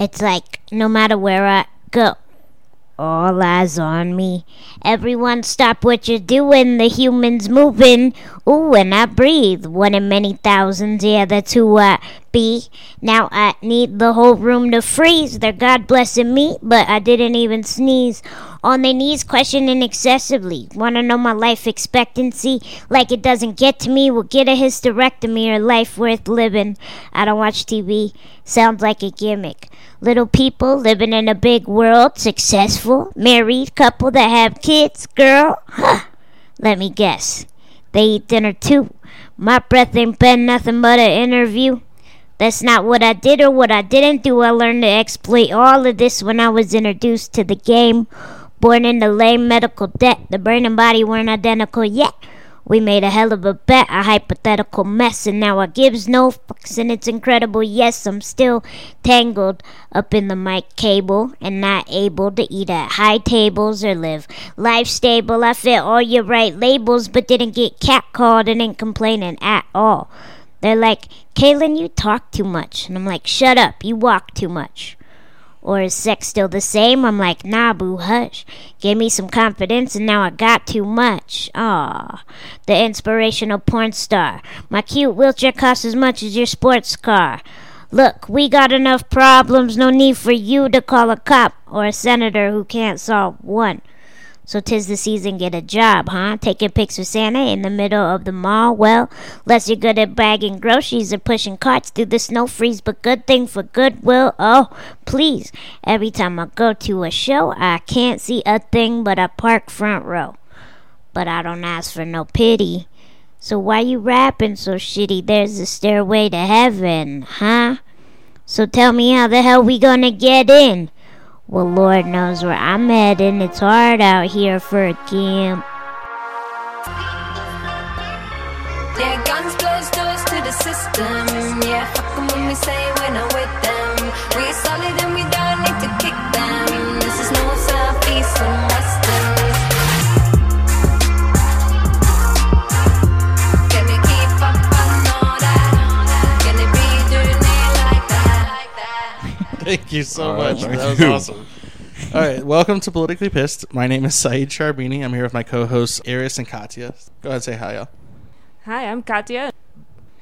It's like no matter where I go, all eyes on me. Everyone stop what you're doing. The human's moving. Ooh, and I breathe. One in many thousands. Yeah, that's who I Now I need the whole room to freeze. They're God blessing me, but I didn't even sneeze. On their knees, questioning excessively. Wanna know my life expectancy? Like it doesn't get to me. we'll get a hysterectomy or life worth living. I don't watch TV. Sounds like a gimmick. Little people living in a big world, successful, married couple that have kids, girl. Huh. Let me guess. They eat dinner too. My breath ain't been nothing but an interview. That's not what I did or what I didn't do. I learned to exploit all of this when I was introduced to the game. Born into lame medical debt, the brain and body weren't identical yet. We made a hell of a bet, a hypothetical mess, and now I gives no fucks, and it's incredible. Yes, I'm still tangled up in the mic cable and not able to eat at high tables or live life stable. I fit all your right labels, but didn't get catcalled and ain't complaining at all. They're like, Kaylin, you talk too much. And I'm like, shut up, you walk too much. Or is sex still the same? I'm like, nah, boo, hush. Gave me some confidence and now I got too much. Ah, the inspirational porn star. My cute wheelchair costs as much as your sports car. Look, we got enough problems, no need for you to call a cop or a senator who can't solve one. So tis the season, get a job, huh? Taking pics with Santa in the middle of the mall. Well, unless you're good at bagging groceries or pushing carts through the snow freeze, but good thing for goodwill. Oh, please. Every time I go to a show, I can't see a thing but a park front row. But I don't ask for no pity. So why you rapping so shitty? There's a stairway to heaven, huh? So tell me how the hell we gonna get in? Well, Lord knows where I'm heading. It's hard out here for a camp. Yeah, guns close doors to the system. Yeah, fuck say we're not with them. We solid and we Thank you so All right, much. thank that was you. awesome. All right, welcome to Politically Pissed. My name is Saeed Charbini. I'm here with my co-hosts Aris and Katya. Go ahead and say hi, y'all. Hi, I'm Katya.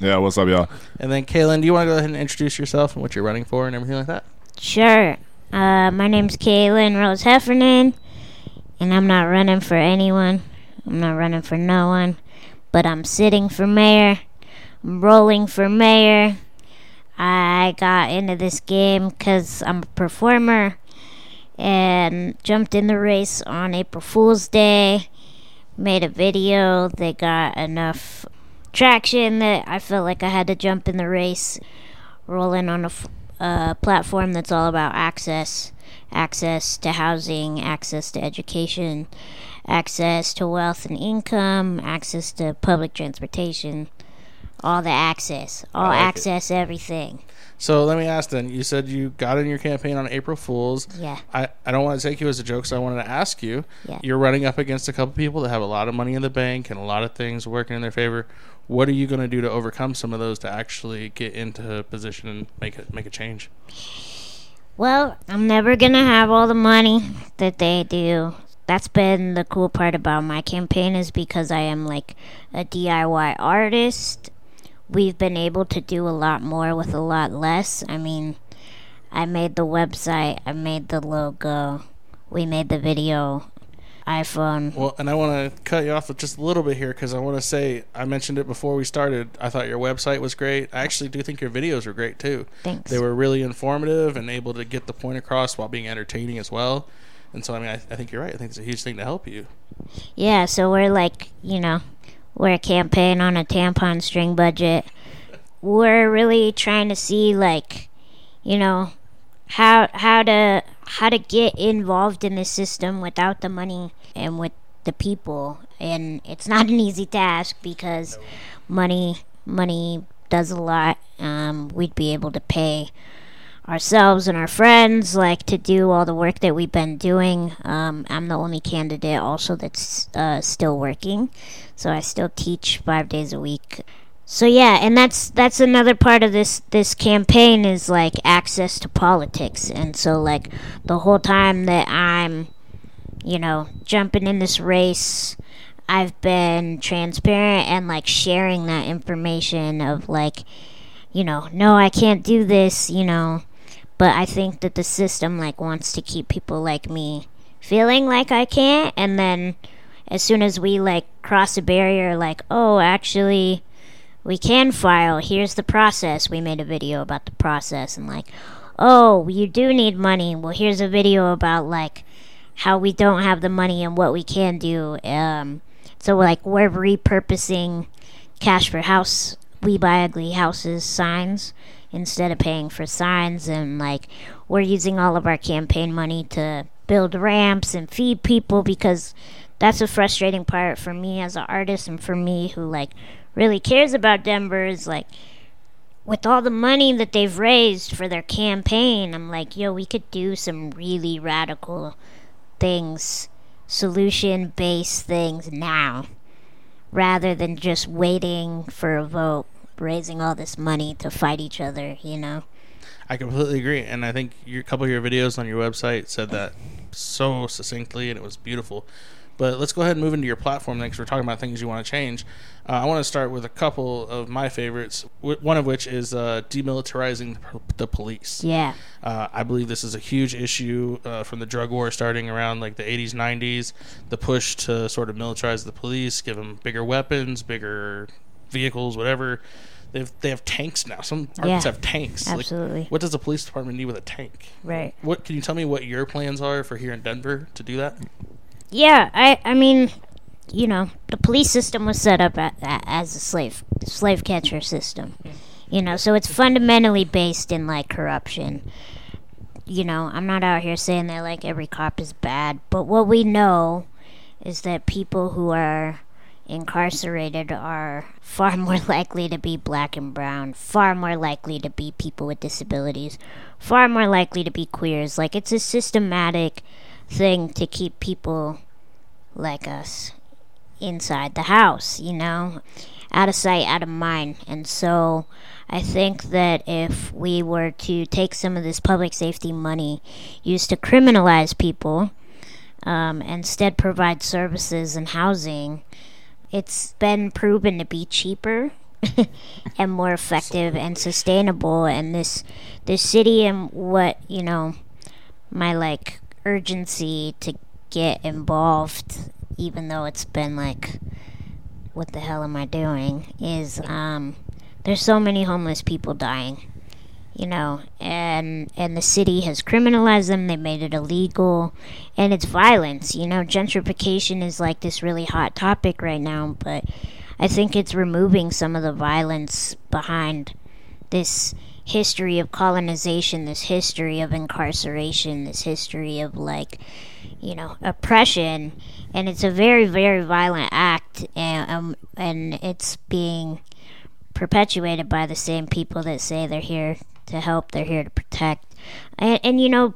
Yeah, what's up, y'all? And then Kaylin, do you want to go ahead and introduce yourself and what you're running for and everything like that? Sure. Uh, my name's Kaylin Rose Heffernan, and I'm not running for anyone. I'm not running for no one, but I'm sitting for mayor. I'm rolling for mayor. I got into this game because I'm a performer and jumped in the race on April Fool's Day. Made a video that got enough traction that I felt like I had to jump in the race. Rolling on a f- uh, platform that's all about access access to housing, access to education, access to wealth and income, access to public transportation. All the access, all like it. access, everything. So let me ask then. You said you got in your campaign on April Fools. Yeah. I, I don't want to take you as a joke, so I wanted to ask you. Yeah. You're running up against a couple people that have a lot of money in the bank and a lot of things working in their favor. What are you going to do to overcome some of those to actually get into a position and make it make a change? Well, I'm never gonna have all the money that they do. That's been the cool part about my campaign is because I am like a DIY artist. We've been able to do a lot more with a lot less. I mean, I made the website, I made the logo, we made the video, iPhone. Well, and I want to cut you off just a little bit here because I want to say I mentioned it before we started. I thought your website was great. I actually do think your videos were great too. Thanks. They were really informative and able to get the point across while being entertaining as well. And so, I mean, I, I think you're right. I think it's a huge thing to help you. Yeah, so we're like, you know, we're a campaign on a tampon string budget. We're really trying to see like, you know, how how to how to get involved in the system without the money and with the people. And it's not an easy task because money money does a lot. Um, we'd be able to pay ourselves and our friends like to do all the work that we've been doing. Um, I'm the only candidate also that's uh, still working, so I still teach five days a week. So yeah, and that's that's another part of this this campaign is like access to politics. And so like the whole time that I'm you know, jumping in this race, I've been transparent and like sharing that information of like you know, no, I can't do this, you know, but I think that the system like wants to keep people like me feeling like I can't and then as soon as we like cross a barrier like, oh, actually we can file. Here's the process. We made a video about the process and like, oh, you do need money. Well, here's a video about like how we don't have the money and what we can do. Um, so like we're repurposing cash for house. We buy ugly houses signs instead of paying for signs and like we're using all of our campaign money to build ramps and feed people because that's a frustrating part for me as an artist and for me who like really cares about Denver is like with all the money that they've raised for their campaign, I'm like, yo, we could do some really radical things, solution based things now, rather than just waiting for a vote, raising all this money to fight each other, you know? I completely agree, and I think your couple of your videos on your website said that so succinctly, and it was beautiful. But let's go ahead and move into your platform next. We're talking about things you want to change. Uh, I want to start with a couple of my favorites. W- one of which is uh, demilitarizing the, the police. Yeah. Uh, I believe this is a huge issue uh, from the drug war starting around like the 80s, 90s. The push to sort of militarize the police, give them bigger weapons, bigger vehicles, whatever. They've, they have tanks now. Some departments Yeah, have tanks. Like, absolutely. what does a police department need with a tank? Right. What can you tell me what your plans are for here in Denver to do that? Yeah, I I mean, you know, the police system was set up a, a, as a slave slave catcher system. You know, so it's fundamentally based in like corruption. You know, I'm not out here saying that like every cop is bad, but what we know is that people who are incarcerated are far more likely to be black and brown, far more likely to be people with disabilities, far more likely to be queers. Like it's a systematic thing to keep people like us inside the house, you know, out of sight, out of mind. And so I think that if we were to take some of this public safety money used to criminalize people, um, instead provide services and housing, it's been proven to be cheaper and more effective and sustainable. And this this city and what you know, my like urgency to get involved, even though it's been like, what the hell am I doing? Is um, there's so many homeless people dying, you know, and and the city has criminalized them. They made it illegal, and it's violence. You know, gentrification is like this really hot topic right now, but I think it's removing some of the violence behind this history of colonization, this history of incarceration, this history of like, you know, oppression, and it's a very, very violent act, and um, and it's being perpetuated by the same people that say they're here to help, they're here to protect, and, and you know,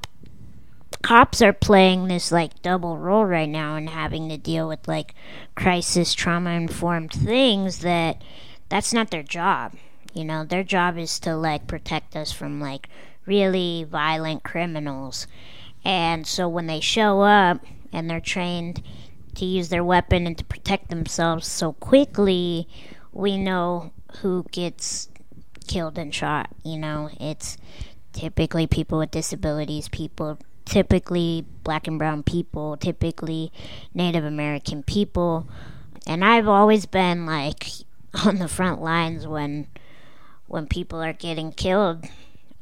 cops are playing this like double role right now and having to deal with like crisis trauma informed things that that's not their job. You know their job is to like protect us from like really violent criminals. And so when they show up and they're trained to use their weapon and to protect themselves so quickly we know who gets killed and shot you know it's typically people with disabilities people typically black and brown people, typically Native American people. And I've always been like on the front lines when when people are getting killed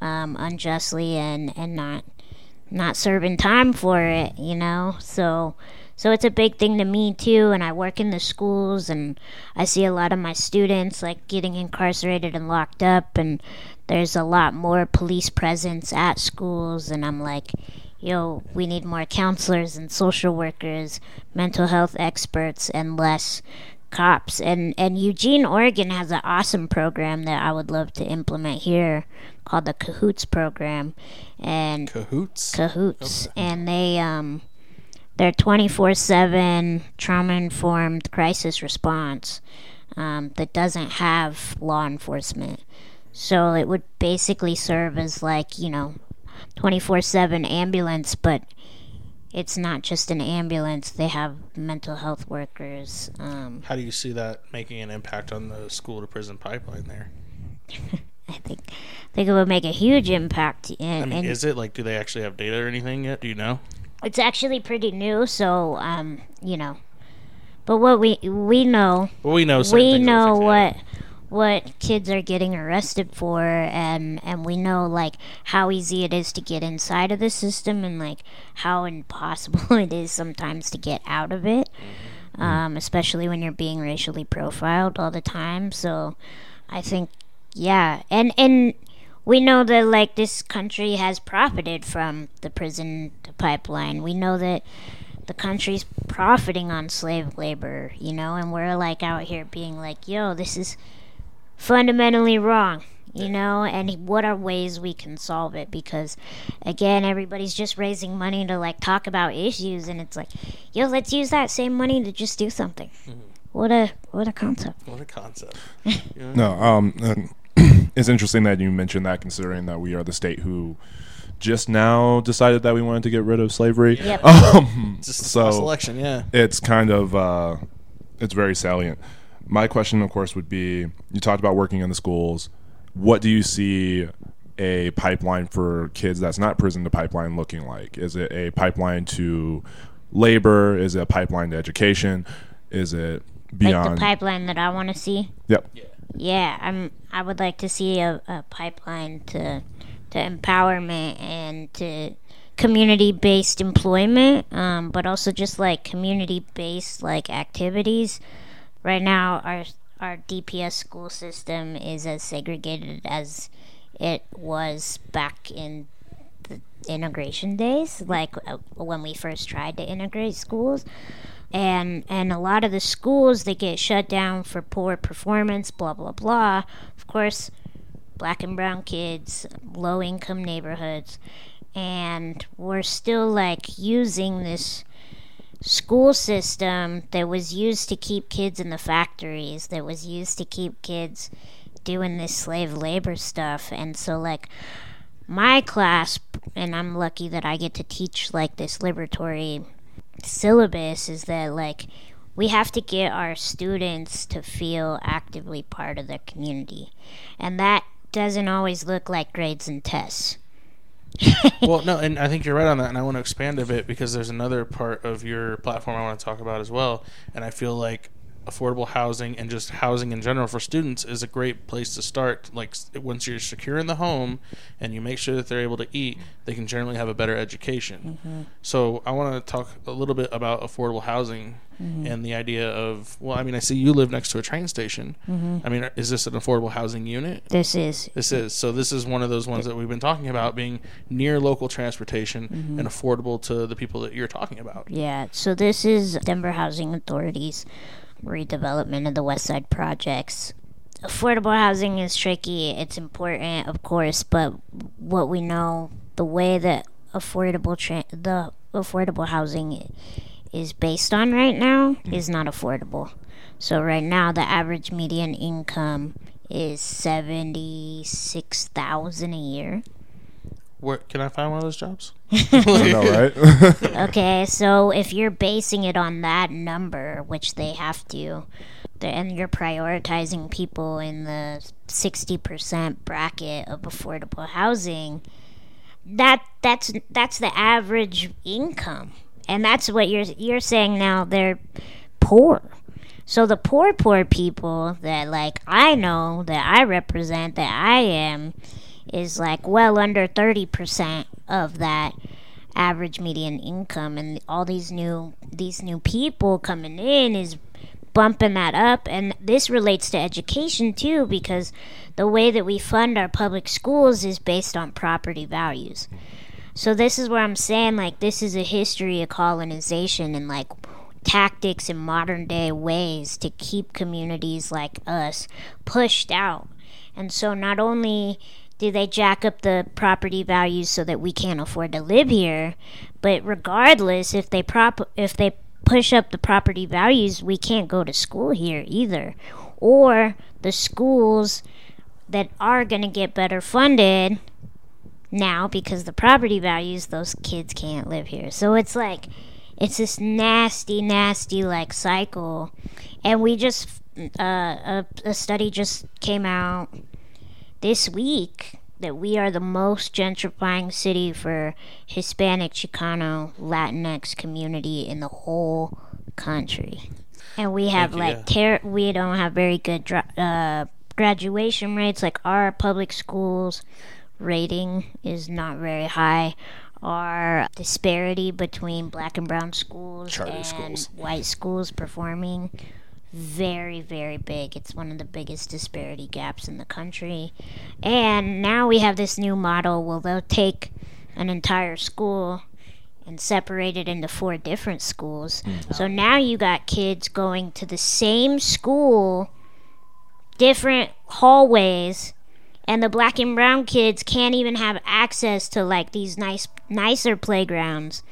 um, unjustly and, and not not serving time for it, you know. So so it's a big thing to me too and I work in the schools and I see a lot of my students like getting incarcerated and locked up and there's a lot more police presence at schools and I'm like yo, we need more counselors and social workers, mental health experts, and less cops. And and Eugene, Oregon has an awesome program that I would love to implement here called the Cahoots program. And Cahoots. Cahoots. And they um they're 24/7 trauma informed crisis response. um, that doesn't have law enforcement. So it would basically serve as like, you know, 24 7 ambulance, but it's not just an ambulance. They have mental health workers. Um, How do you see that making an impact on the school to prison pipeline there? I think I think it would make a huge impact. And, I mean, and is it like, do they actually have data or anything yet? Do you know? It's actually pretty new, so um, you know. But what we we know, Well, we know. we know what what kids are getting arrested for, and and we know like how easy it is to get inside of the system, and like how impossible it is sometimes to get out of it. Um, especially when you're being racially profiled all the time. So, I think, yeah, and and we know that like this country has profited from the prison pipeline. We know that the country's profiting on slave labor, you know, and we're like out here being like, yo, this is fundamentally wrong, you know, and what are ways we can solve it? Because again, everybody's just raising money to like talk about issues, and it's like, yo, let's use that same money to just do something. What a what a concept. What a concept. No, um, and it's interesting that you mentioned that, considering that we are the state who just now decided that we wanted to get rid of slavery. Yep. Um, Just so last election, yeah. it's kind of uh, it's very salient. My question, of course, would be: You talked about working in the schools. What do you see a pipeline for kids that's not prison to pipeline looking like? Is it a pipeline to labor? Is it a pipeline to education? Is it Like beyond? the pipeline that I want to see. Yep. Yeah, I'm. I would like to see a, a pipeline to to empowerment and to community based employment, um, but also just like community based like activities. Right now, our our DPS school system is as segregated as it was back in the integration days, like uh, when we first tried to integrate schools and and a lot of the schools they get shut down for poor performance blah blah blah. Of course black and brown kids low income neighborhoods. And we're still like using this school system that was used to keep kids in the factories that was used to keep kids doing this slave labor stuff. And so like my class and I'm lucky that I get to teach like this liberatory syllabus is that like we have to get our students to feel actively part of their community. And that doesn't always look like grades and tests. Well, no, and I think you're right on that, and I want to expand a bit because there's another part of your platform I want to talk about as well, and I feel like affordable housing and just housing in general for students is a great place to start. Like once you're secure in the home and you make sure that they're able to eat, they can generally have a better education. Mm-hmm. So I want to talk a little bit about affordable housing mm-hmm. and the idea of well, I mean, I see you live next to a train station. Mm-hmm. I mean, is this an affordable housing unit? this is This is so. This is one of those ones that we've been talking about being near local transportation and affordable to the people that you're talking about. yeah so this is denver housing authority's redevelopment of the west side projects. Affordable housing is tricky. It's important of course but what we know the way that affordable tra- the affordable housing is based on right now is not affordable. So right now the average median income is 76,000 a year Where can I find one of those jobs? I know, right? Okay, so if you're basing it on that number, which they have to, and you're prioritizing people in the 60% bracket of affordable housing, that that's that's the average income. And that's what you're you're saying now they're poor. So the poor poor people that like I know that I represent that I am is like well under 30% of that average median income and all these new these new people coming in is bumping that up and this relates to education too because the way that we fund our public schools is based on property values. So this is where i'm saying like this is a history of colonization and like tactics and modern day ways to keep communities like us pushed out. And so not only do they jack up the property values so that we can't afford to live here, but regardless if they prop if they push up the property values, we can't go to school here either. or the schools that are going to get better funded now because the property values those kids can't live here. So it's like it's this nasty nasty like cycle and we just uh, a, a study just came out this week that we are the most gentrifying city for Hispanic, Chicano, Latinx community in the whole country. And we have you, like yeah. ter- we don't have very good dra- uh, graduation rates. Like our public schools rating is not very high. Our disparity between black and brown schools Charter and schools. white schools performing very very big. It's one of the biggest disparity gaps in the country. And now we have this new model where they'll take an entire school and separate it into four different schools. Mm-hmm. So now you got kids going to the same school different hallways and the black and brown kids can't even have access to like these nice nicer playgrounds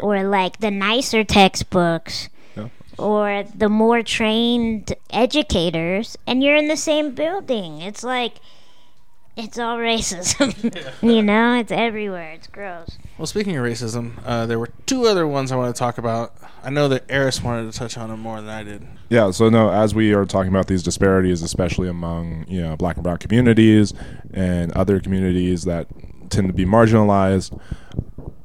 or like the nicer textbooks. Or the more trained educators and you're in the same building. It's like it's all racism. You know it's everywhere. It's gross. Well, speaking of racism, uh, there were two other ones I want to talk about. I know that Eris wanted to touch on them more than I did. Yeah, so no, as we are talking about these disparities, especially among you know black and brown communities and other communities that tend to be marginalized,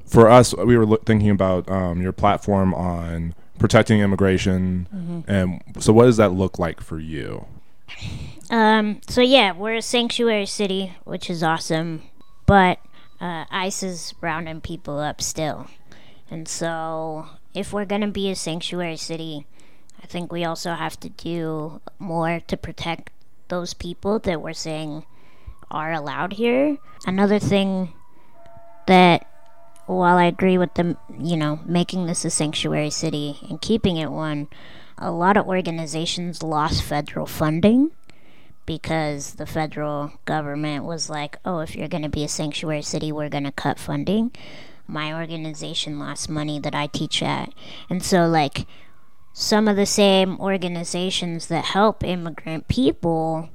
for us, we were look, thinking about um, your platform on protecting immigration, and so what does that look like for you? Um, so yeah, we're a sanctuary city, which is awesome, but uh, ICE is rounding people up still. And so, if we're gonna be a sanctuary city, I think we also have to do more to protect those people that we're saying are allowed here. Another thing that while I agree with them, you know, making this a sanctuary city and keeping it one, a lot of organizations lost federal funding because the federal government was like, oh, if you're going to be a sanctuary city, we're going to cut funding. My organization lost money that I teach at. And so, like, some of the same organizations that help immigrant people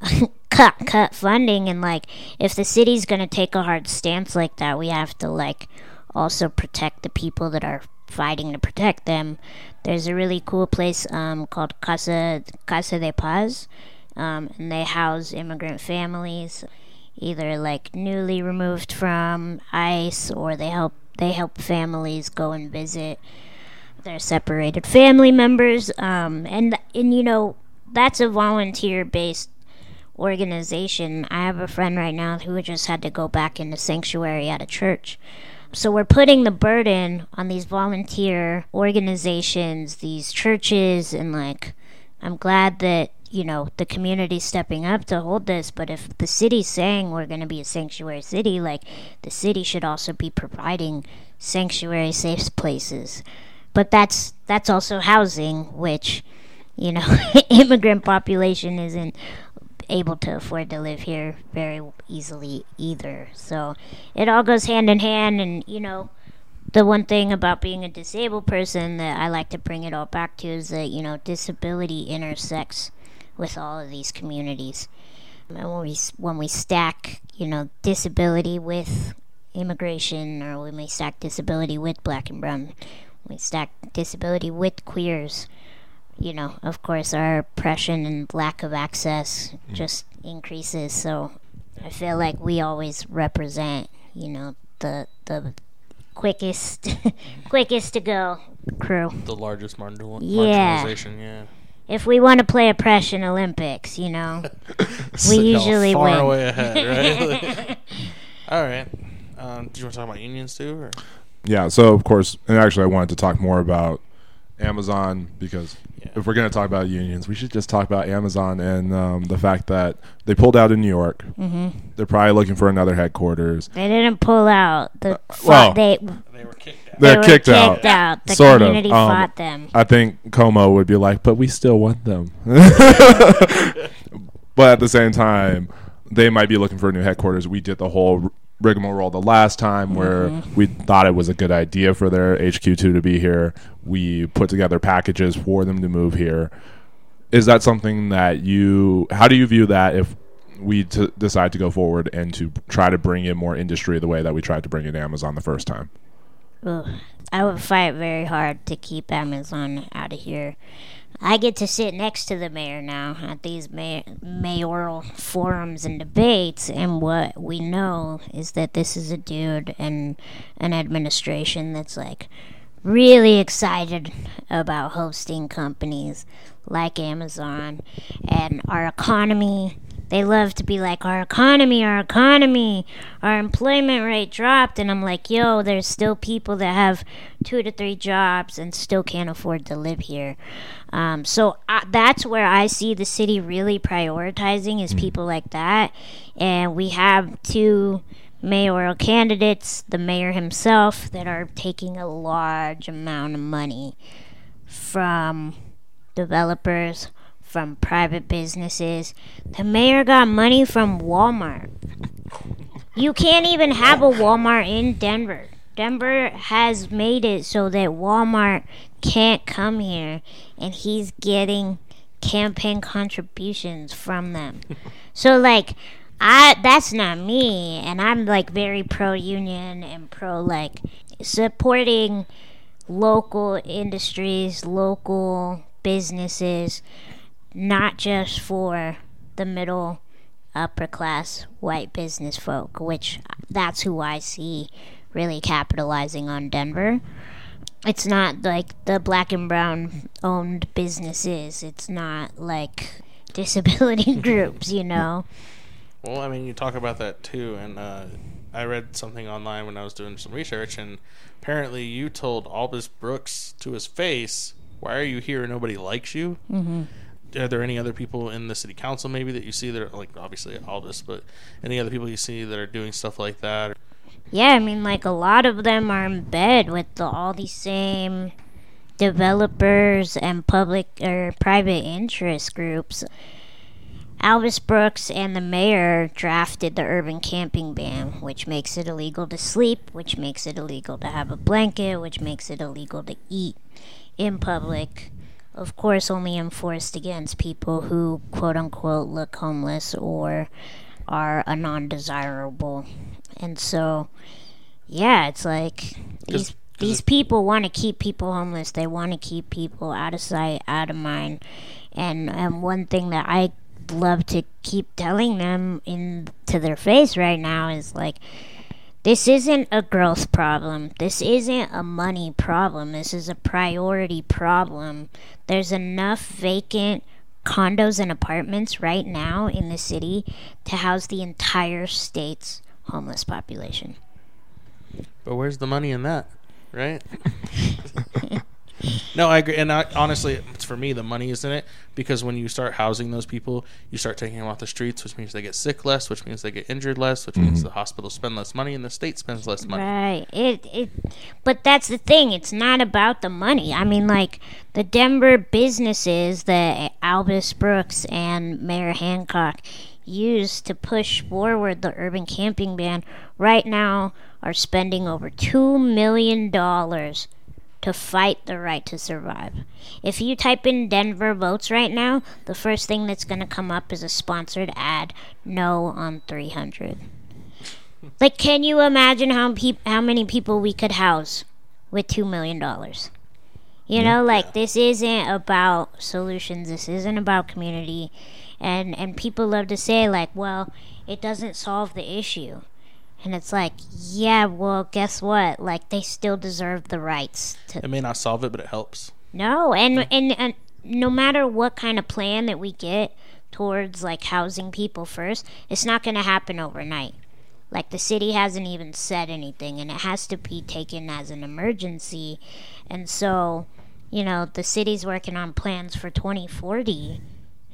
cut cut funding and like if the city's going to take a hard stance like that we have to like also protect the people that are fighting to protect them. There's a really cool place um, called casa casa de paz um, and they house immigrant families either like newly removed from ice or they help they help families go and visit their separated family members um, and and you know that's a volunteer based organization. I have a friend right now who just had to go back into sanctuary at a church. So we're putting the burden on these volunteer organizations, these churches, and like, I'm glad that, you know, the community's stepping up to hold this, but if the city's saying we're going to be a sanctuary city, like, the city should also be providing sanctuary safe places. But that's that's also housing, which, you know, immigrant population isn't able to afford to live here very easily either. So it all goes hand in hand. And, you know, the one thing about being a disabled person that I like to bring it all back to is that, you know, disability intersects with all of these communities. And when we, when we stack, you know, disability with immigration, or we stack disability with black and brown, we stack disability with queers, you know, of course, our oppression and lack of access just increases. So I feel like we always represent, you know, the the quickest quickest to go crew. The largest marginal- Yeah. marginalization, yeah. If we want to play oppression Olympics, you know, So y'all usually far win. away ahead, right? All right. Um, do you want to talk about unions too? Or? Yeah, so of course, and actually, I wanted to talk more about Amazon because Yeah. If we're going to talk about unions, we should just talk about Amazon and um, the fact that they pulled out in New York. Mm-hmm. They're probably looking for another headquarters. they didn't pull out. The Uh, well, they They were kicked out. they They're were kicked, kicked out. out. The Sort of. community Um, fought them. I think Cuomo would be like, but we still want them. but at the same time, they might be looking for a new headquarters. We did the whole rigmarole the last time where mm-hmm. we thought it was a good idea for their HQ2 to be here. We put together packages for them to move here. is that something that you? How do you view that if we t- decide to go forward and to try to bring in more industry the way that we tried to bring in Amazon the first time? Ugh. I would fight very hard to keep Amazon out of here. I get to sit next to the mayor now at these may- mayoral forums and debates, and what we know is that this is a dude and an administration that's like really excited about hosting companies like Amazon and our economy. They love to be like, our economy, our economy, our employment rate dropped. And I'm like, yo, there's still people that have two to three jobs and still can't afford to live here. Um, so I, that's where I see the city really prioritizing is people like that. And we have two mayoral candidates, the mayor himself, that are taking a large amount of money from developers, from private businesses. The mayor got money from Walmart. You can't even have a Walmart in Denver. Denver has made it so that Walmart can't come here, and he's getting campaign contributions from them. so, like, I that's not me, and I'm like very pro union and pro like supporting local industries, local businesses, not just for the middle upper class white business folk, which uh, that's who I see really capitalizing on Denver. It's not like the black and brown owned businesses. It's not like disability groups, you know. Well, I mean, you talk about that too, and uh, I read something online when I was doing some research, and apparently you told Albus Brooks to his face, "Why are you here? Nobody likes you." Mm-hmm. Are there any other people in the city council maybe that you see that are like obviously Albus, but any other people you see that are doing stuff like that? Yeah, I mean, like a lot of them are in bed with the, all these same developers and public or private interest groups. Albus Brooks and the mayor drafted the urban camping ban, which makes it illegal to sleep, which makes it illegal to have a blanket, which makes it illegal to eat in public. Of course, only enforced against people who, quote unquote, look homeless or are a non desirable. And so, yeah, it's like these these people want to keep people homeless. They want to keep people out of sight, out of mind. And and one thing that I love to keep telling them in to their face right now is like this isn't a growth problem. This isn't a money problem. This is a priority problem. There's enough vacant condos and apartments right now in the city to house the entire state's homeless population. But where's the money in that, right? no, I agree. And I, honestly, it's for me, the money is in it because when you start housing those people, you start taking them off the streets, which means they get sick less, which means they get injured less, which means mm-hmm. the hospitals spend less money and the state spends less money. Right. It it but that's the thing. It's not about the money. I mean like the Denver businesses that Albus Brooks and Mayor Hancock used to push forward the urban camping ban right now are spending over 2 million dollars to fight the right to survive. If you type in Denver votes right now, the first thing that's going to come up is a sponsored ad no on 300. Like, can you imagine how peop- how many people we could house with two million dollars? You know, like this isn't about solutions. This isn't about community, and and people love to say like, well, it doesn't solve the issue, and it's like, yeah, well, guess what? Like they still deserve the rights to It may not solve it, but it helps. no, and, and and no matter what kind of plan that we get towards like housing people first, it's not going to happen overnight. Like the city hasn't even said anything, and it has to be taken as an emergency. And so, you know, the city's working on plans for 2040.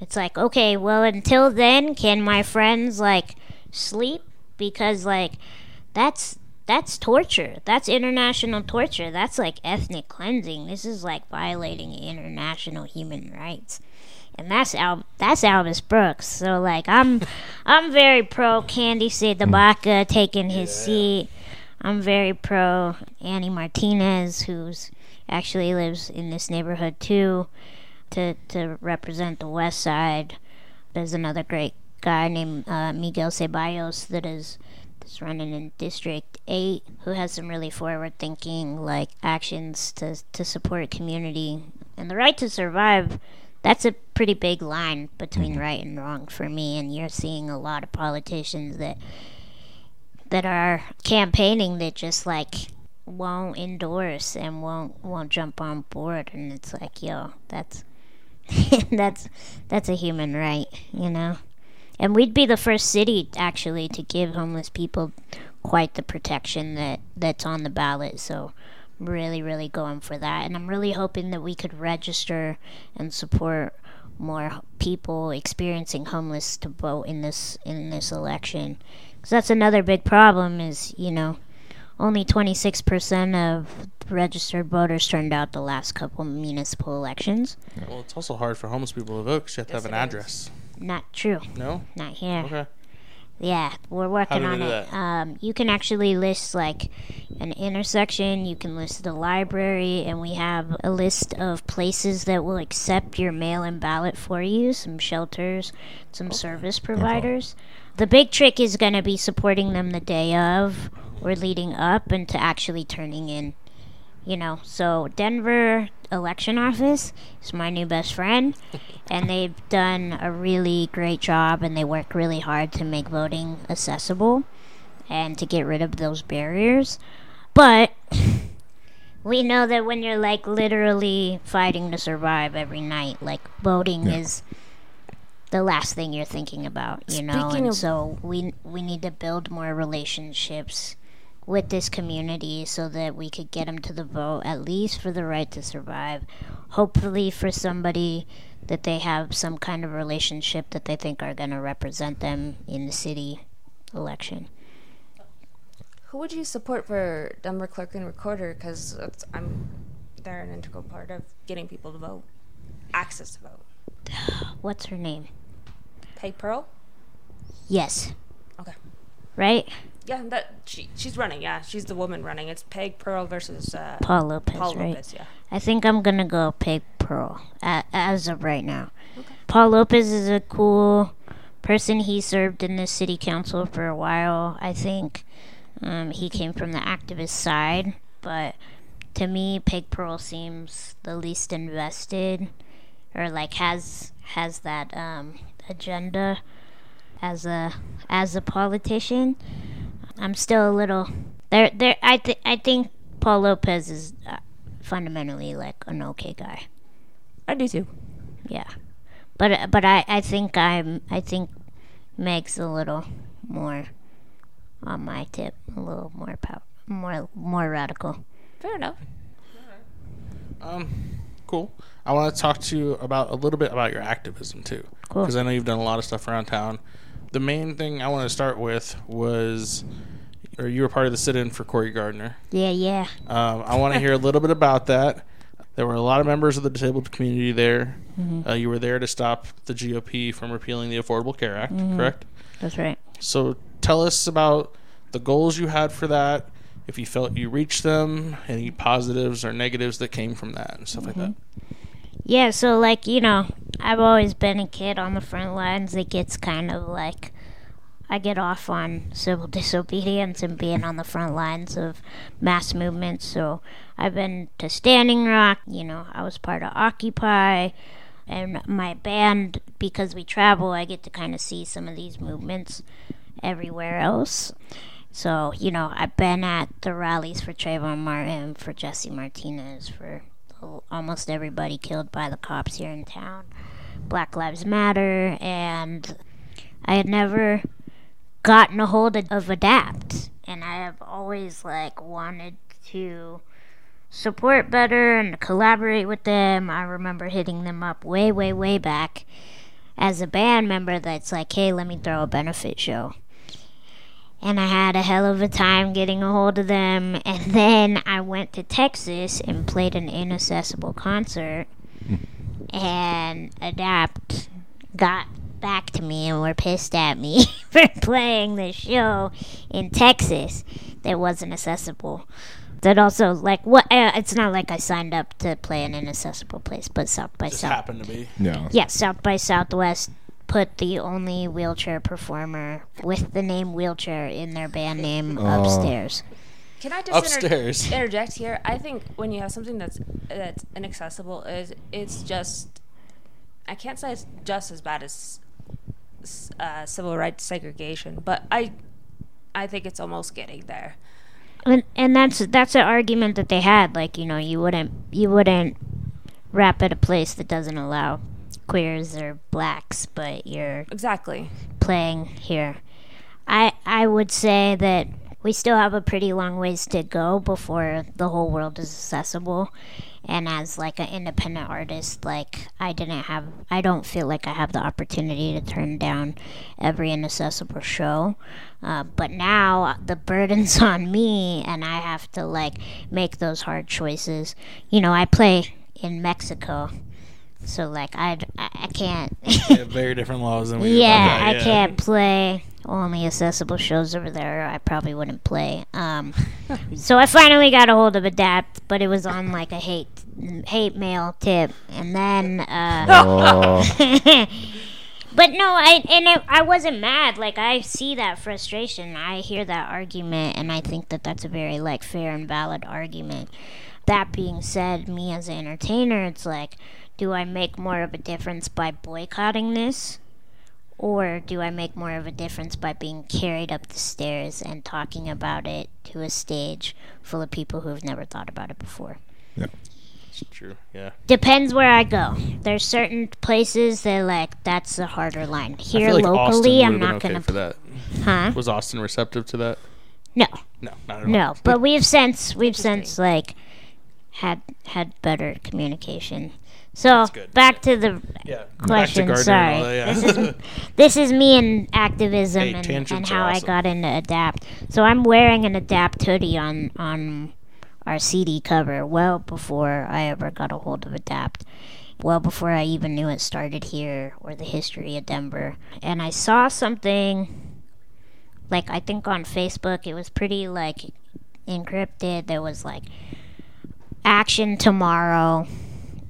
It's like, okay, well, until then, can my friends like sleep? Because like that's that's torture. That's international torture. That's like ethnic cleansing. This is like violating international human rights. And that's Al- that's Albus Brooks. So like I'm I'm very pro Candi CdeBaca taking his seat. I'm very pro Annie Martinez who's actually lives in this neighborhood too. To to represent the West Side. There's another great guy named uh, Miguel Ceballos that is that's running in District Eight, who has some really forward-thinking like actions to to support community and the right to survive. That's a pretty big line between right and wrong for me, and you're seeing a lot of politicians that that are campaigning that just like won't endorse and won't won't jump on board and it's like yo that's that's that's a human right you know? And we'd be the first city actually to give homeless people quite the protection that that's on the ballot. So really really going for that. And i'm really hoping that we could register and support more people experiencing homeless to vote in this in this election. Because that's another big problem is you know only 26% of registered voters turned out the last couple municipal elections Well, it's also hard for homeless people to vote because you have to Yes, have an it is. address. not true No? not here Okay. yeah we're working do they on do it that? um, you can actually list like an intersection you can list the library and we have a list of places that will accept your mail-in ballot for you some shelters some service providers the big trick is going to be supporting them the day of or leading up and to actually turning in you know. So denver election office is my new best friend and they've done a really great job and they work really hard to make voting accessible and to get rid of those barriers. But we know that when you're like literally fighting to survive every night like voting Yeah. is the last thing you're thinking about you know? And of- so we we need to build more relationships with this community so that we could get them to the vote at least for the right to survive hopefully for somebody that they have some kind of relationship that they think are going to represent them in the city election Who would you support for Denver clerk and recorder? Because I'm they're an integral part of getting people to vote, access to vote. what's her name Peg Perl. yes Okay. right Yeah, that she she's running. Yeah, she's the woman running. It's Peg Perl versus uh, paul lopez Paul right Lopez. Yeah. I think I'm gonna go Peg Perl a- as of right now. Paul Lopez is a cool person. He served in the city council for a while. I think um, he came from the activist side, but to me, Peg Perl seems the least invested, or like has has that um, agenda as a as a politician. I'm still a little there. There, I think I think Paul Lopez is uh, fundamentally like an okay guy. I do too. Yeah, but but I I think I'm I think Meg's a little more on my tip, a little more power, more more radical. Fair enough. Um, cool. I want to talk to you about a little bit about your activism too, Cool. because I know you've done a lot of stuff around town. The main thing I want to start with was, or you were part of the sit-in for Corey Gardner. Yeah, yeah. Um, I want to hear a little bit about that. There were a lot of members of the disabled community there. Uh, you were there to stop the GOP from repealing the Affordable Care Act, correct? That's right. So tell us about the goals you had for that. If you felt you reached them, any positives or negatives that came from that, and stuff like that. Yeah, so like, you know, I've always been a kid on the front lines that gets kind of like I get off on civil disobedience and being on the front lines of mass movements. So I've been to Standing Rock, you know, I was part of Occupy and my band because we travel, I get to kind of see some of these movements everywhere else. So, you know, I've been at the rallies for Trayvon Martin, for Jesse Martinez, for almost everybody killed by the cops here in town. Black Lives Matter, and I had never gotten a hold of, of Adapt, and I have always like wanted to support better and collaborate with them. I remember hitting them up way, way, way back as a band member. That's like, hey, let me throw a benefit show. And I had a hell of a time getting a hold of them. And then I went to Texas and played an inaccessible concert. Hmm. and Adapt got back to me and were pissed at me for playing the show in Texas that wasn't accessible. that also like what? Uh, it's not like I signed up to play in an accessible place, but South by Just South. happened to be. Yeah. Yeah, South by Southwest put the only wheelchair performer with the name wheelchair in their band name Oh. upstairs. Can I just inter- interject here? I think when you have something that's that's inaccessible, is it's just I can't say it's just as bad as s- uh, civil rights segregation, but I I think it's almost getting there. And, and that's that's an argument that they had. Like you know, you wouldn't you wouldn't rap at a place that doesn't allow queers or blacks, but you're Exactly. playing here. I I would say that we still have a pretty long ways to go before the whole world is accessible. And as like an independent artist, like I didn't have, I don't feel like I have the opportunity to turn down every inaccessible show. Uh, but now the burden's on me, and I have to like make those hard choices. You know, I play in Mexico, so like I I I can't. They have very different laws than we do. Yeah, about that, I can't play only accessible shows over there. I probably wouldn't play. Um, so I finally got a hold of Adapt, but it was on like a hate hate mail tip, and then. Uh, Oh, but no, I and it, I wasn't mad. Like I see that frustration. I hear that argument, and I think that that's a very like fair and valid argument. That being said, me as an entertainer, it's like, do I make more of a difference by boycotting this? Or do I make more of a difference by being carried up the stairs and talking about it to a stage full of people who've never thought about it before? Yeah. It's true. Yeah. Depends where I go. There's certain places that like that's the harder line. Here like locally, I'm not okay gonna. for that. Huh? Was Austin receptive to that? No, No, not at all. no. But we've since we've since like had had better communication. So good. back to the Yeah. question. To Sorry, and all yeah. this is this is me and activism Hey, and, tangents and are how I got into Adapt. So I'm wearing an Adapt hoodie on on our CD cover well before I ever got a hold of Adapt. Well before I even knew it started here or the history of Denver. And I saw something like I think on Facebook it was pretty like encrypted. There was like action tomorrow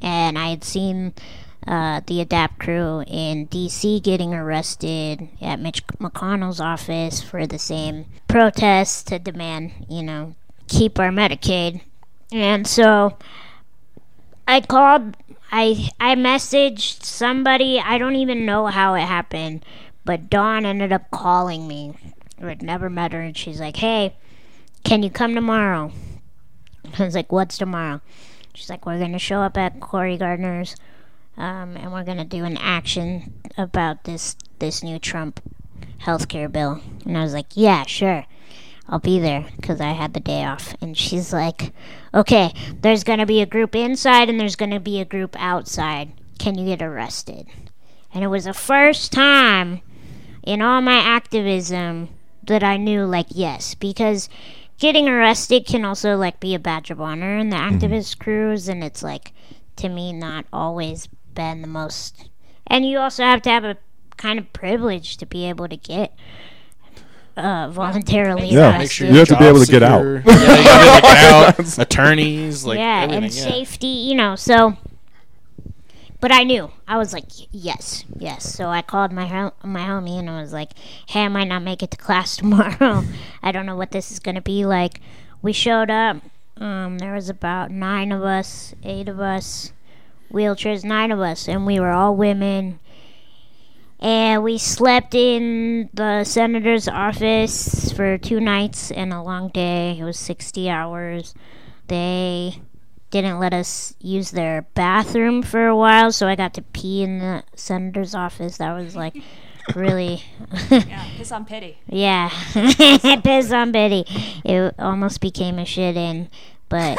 and I had seen uh, the Adapt crew in DC getting arrested at Mitch McConnell's office for the same protest to demand, you know, keep our Medicaid. And so I called, I I messaged somebody. I don't even know how it happened, but Dawn ended up calling me. I had never met her, and she's like, "Hey, can you come tomorrow?" I was like, "What's tomorrow?" She's like, "We're gonna show up at Cory Gardner's, um, and we're gonna do an action about this this new Trump healthcare bill." And I was like, "Yeah, sure." I'll be there because I had the day off. And she's like, okay, there's going to be a group inside and there's going to be a group outside. Can you get arrested? And it was the first time in all my activism that I knew, like, yes, because getting arrested can also, like, be a badge of honor in the activist crews. And it's, like, to me, not always been the most. And you also have to have a kind of privilege to be able to get uh, voluntarily Yeah, arrested. Make sure You have to be able job's to get out. yeah, gotta be able to get out. Attorneys, like yeah, everything. and yeah. safety, you know. So, but I knew I was like, yes, yes. So I called my ho- my homie and I was like, hey, I might not make it to class tomorrow. I don't know what this is gonna be like. We showed up. Um, there was about nine of us, eight of us, wheelchairs, nine of us, and we were all women. And we slept in the senator's office for two nights and a long day. It was 60 hours. They didn't let us use their bathroom for a while, so I got to pee in the senator's office. That was like really, Yeah, piss on pity. yeah, piss on Betty. It almost became a shit in, but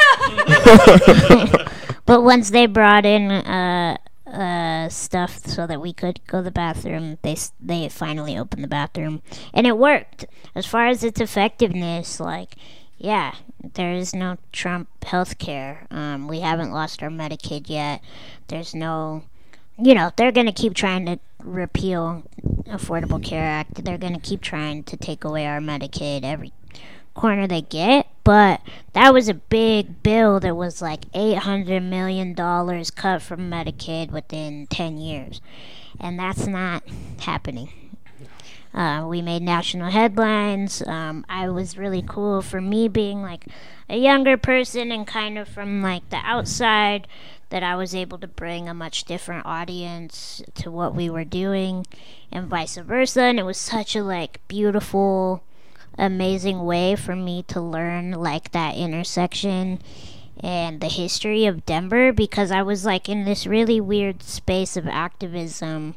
but once they brought in uh uh stuff so that we could go to the bathroom, they they finally opened the bathroom and it worked. As far as its effectiveness, like yeah, there is no Trump health care. Um, we haven't lost our Medicaid yet. There's no, you know, they're going to keep trying to repeal Affordable Care Act. They're going to keep trying to take away our Medicaid every corner they get. But that was a big bill that was like $800 million cut from Medicaid within 10 years. And that's not happening. Uh, we made national headlines. Um, I was really cool for me being like a younger person and kind of from like the outside that I was able to bring a much different audience to what we were doing and vice versa. And it was such a like beautiful, amazing way for me to learn like that intersection and the history of Denver because I was like in this really weird space of activism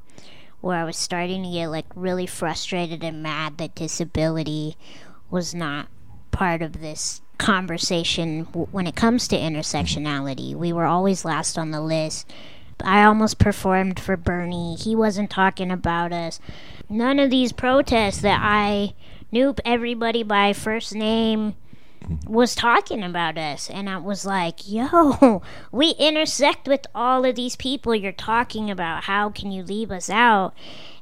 where I was starting to get like really frustrated and mad that disability was not part of this conversation when it comes to intersectionality. We were always last on the list. I almost performed for Bernie. He wasn't talking about us. None of these protests that I knew everybody by first name was talking about us and I was like, "Yo, we intersect with all of these people you're talking about. How can you leave us out?"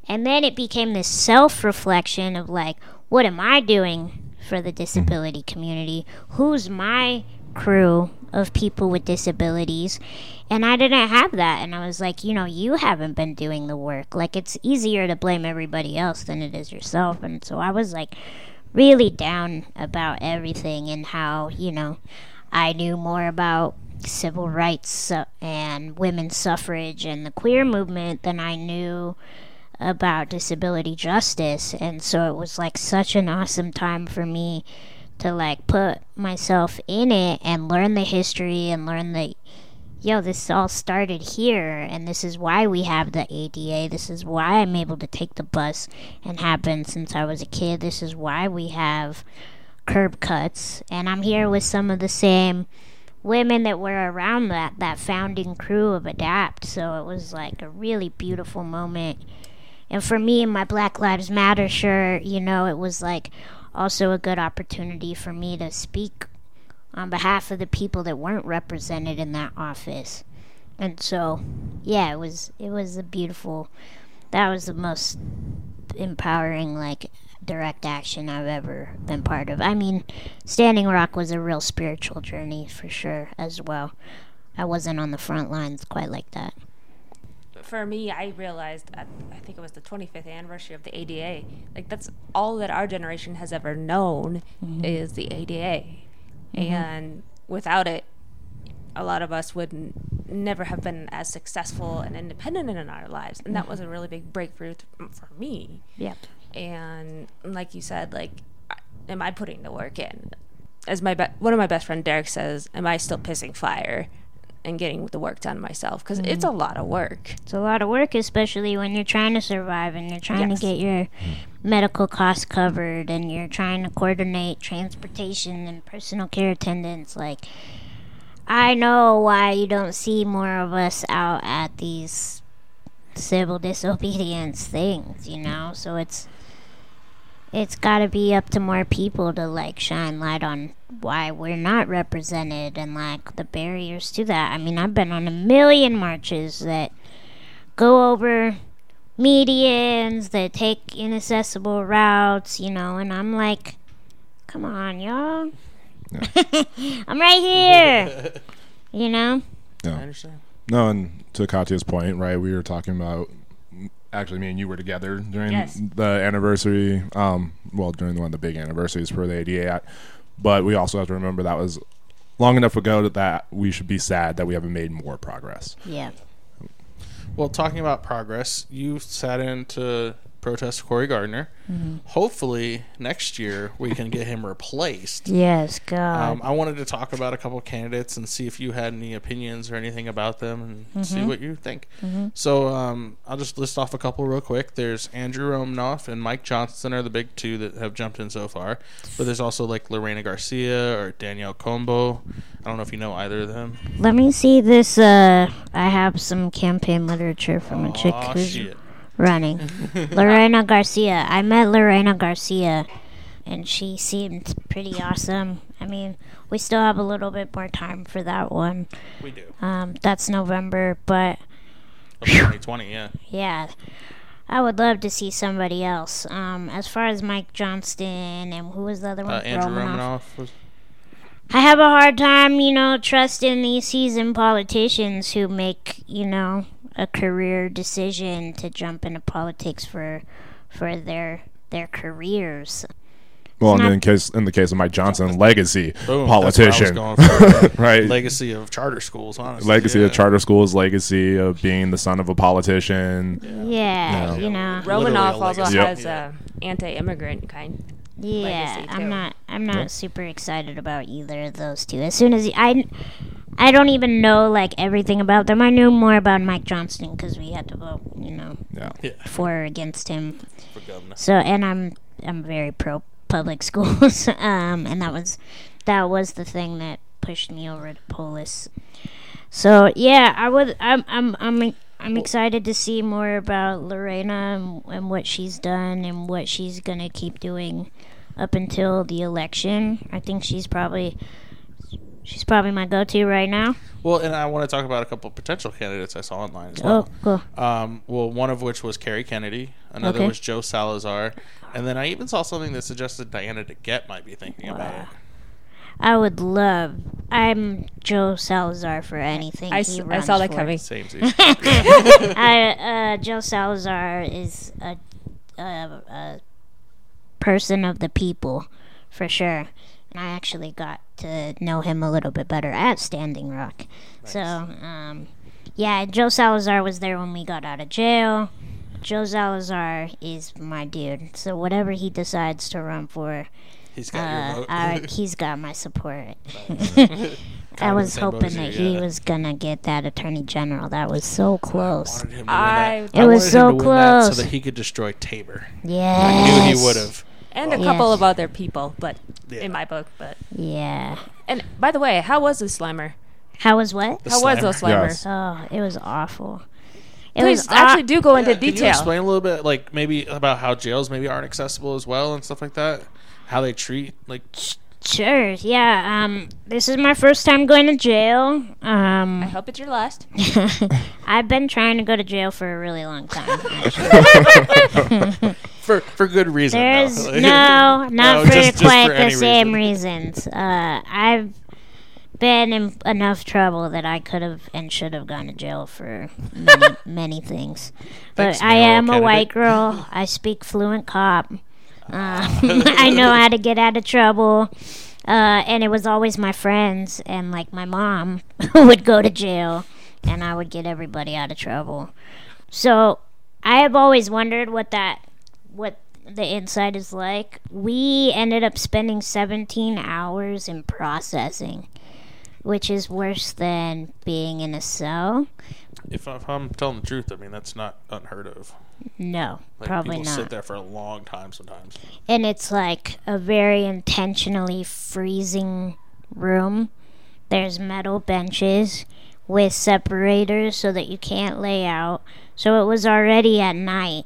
And then it became this self-reflection of like, "What am I doing for the mm-hmm. disability community? Who's my crew of people with disabilities?" And I didn't have that and I was like, "You know, you haven't been doing the work. Like it's easier to blame everybody else than it is yourself." And so I was like really down about everything and how, you know, I knew more about civil rights uh, and women's suffrage and the queer movement than I knew about disability justice. And so it was like such an awesome time for me to like put myself in it and learn the history and learn the yo, this all started here, and this is why we have the ADA. This is why I'm able to take the bus and have been since I was a kid. This is why we have curb cuts, and I'm here with some of the same women that were around that that founding crew of Adapt. So it was like a really beautiful moment. And for me, in my Black Lives Matter shirt, you know, it was like also a good opportunity for me to speak on behalf of the people that weren't represented in that office. And so, yeah, it was it was a beautiful. That was the most empowering like direct action I've ever been part of. I mean, Standing Rock was a real spiritual journey for sure as well. I wasn't on the front lines quite like that. for me, I realized at I think it was the 25th anniversary of the ADA. Like that's all that our generation has ever known mm-hmm. is the ADA, Mm-hmm. and without it, a lot of us would n- never have been as successful and independent in our lives. And that mm-hmm. was a really big breakthrough th- for me. Yep. And like you said, like, am I putting the work in? As my be- one of my best friend Derek says, am I still pissing fire and getting the work done myself? Because mm-hmm. it's a lot of work. It's a lot of work, especially when you're trying to survive and you're trying Yes. to get your medical costs covered and you're trying to coordinate transportation and personal care attendants. Like, I know why you don't see more of us out at these civil disobedience things, you know? So it's. It's got to be up to more people to like shine light on why we're not represented and like the barriers to that. I mean, I've been on a million marches that go over medians that take inaccessible routes, you know, and I'm like, come on, y'all. I'm right here. you know? I understand. No, and to Katya's point, right? We were talking about actually me and you were together during Yes. the anniversary. Um, well, during one of the big anniversaries for the ADA Act. But we also have to remember that was long enough ago that, that we should be sad that we haven't made more progress. Yeah. Well, talking about progress, you sat in to protest Cory Gardner. Mm-hmm. Hopefully, next year we can get him replaced. Yes, God. Um, I wanted to talk about a couple candidates and see if you had any opinions or anything about them and see what you think. So um, I'll just list off a couple real quick. There's Andrew Romanoff and Mike Johnston are the big two that have jumped in so far. But there's also like Lorena Garcia or Danielle Combo. I don't know if you know either of them. Let me see this. Uh, I have some campaign literature from a chick who's shit. Running. Lorena Garcia. I met Lorena Garcia, and she seemed pretty awesome. I mean, we still have a little bit more time for that one. We do. Um, that's November, but Of 2020, yeah. yeah. I would love to see somebody else. Um, as far as Mike Johnston and who was the other one? Uh, Andrew Romanoff. Romanoff was I have a hard time, you know, trusting these seasoned politicians who make, you know, a career decision to jump into politics for for their their careers. Well, and not- in case in the case of Mike Johnston, legacy boom, politician, That's what I was going for. right? Legacy of charter schools, honestly. legacy yeah. of charter schools, legacy of being the son of a politician. Yeah, Yeah. you know. Literally Romanoff also legacy. Yep. has a anti-immigrant kind. Yeah, legacy, I'm not. I'm not super excited about either of those two. As soon as I, I don't even know like everything about them. I knew more about Mike Johnston because we had to vote, you know, Yeah. Yeah, for or against him. for governor. So, and I'm I'm very pro public schools. um, and that was that was the thing that pushed me over to Polis. So yeah, I would. I'm I'm I'm I'm excited to see more about Lorena and, and what she's done and what she's gonna keep doing up until the election. I think she's probably she's probably my go-to right now. Well, and I want to talk about a couple of potential candidates I saw online as well. Oh, well. cool. Um, well, one of which was Cary Kennedy. Another Okay. was Joe Salazar. And then I even saw something that suggested Diana DeGette might be thinking about it. I would love. I'm Joe Salazar for anything. I, he s- I runs saw that for. coming. Same I, uh, Joe Salazar is a, a, a person of the people, for sure. And I actually got to know him a little bit better at Standing Rock. So, um, yeah, Joe Salazar was there when we got out of jail. Joe Salazar is my dude. So whatever he decides to run for, He's got uh, your vote. I, he's got my support. I was the same boat hoping that you, he yeah. was gonna get that attorney general. That was so close. wanted him I- It I was so him to win that close. so that he could destroy Tabor. Yes. I knew he would have. And a Yes. couple of other people, but Yeah. in my book. But Yeah. and by the way, how was the slammer? How was what? The how was those slammer. slammers? Yes. Oh, it was awful. It Please was actually aw- do go into Yeah, Can you explain a little bit, like maybe about how jails maybe aren't accessible as well and stuff like that? How they treat like Sure. Yeah. Um. This is my first time going to jail. Um, I hope it's your last. I've been trying to go to jail for a really long time. actually. for for good reason. There's Like- no, not No, for just- just quite for the any same reasons. Uh, I've been in enough trouble that I could have and should have gone to jail for many, many things. But Thanks, I mayoral am a white candidate. girl. I speak fluent cop. Uh, I know how to get out of trouble. Uh, and it was always my friends and like my mom would go to jail, and I would get everybody out of trouble. So I have always wondered what that what the inside is like. We ended up spending 17 hours in processing, which is worse than being in a cell. If I'm telling the truth, I mean that's not unheard of. No, Like probably people not. sit there for a long time sometimes. and it's like a very intentionally freezing room. There's metal benches with separators so that you can't lay out. So it was already at night.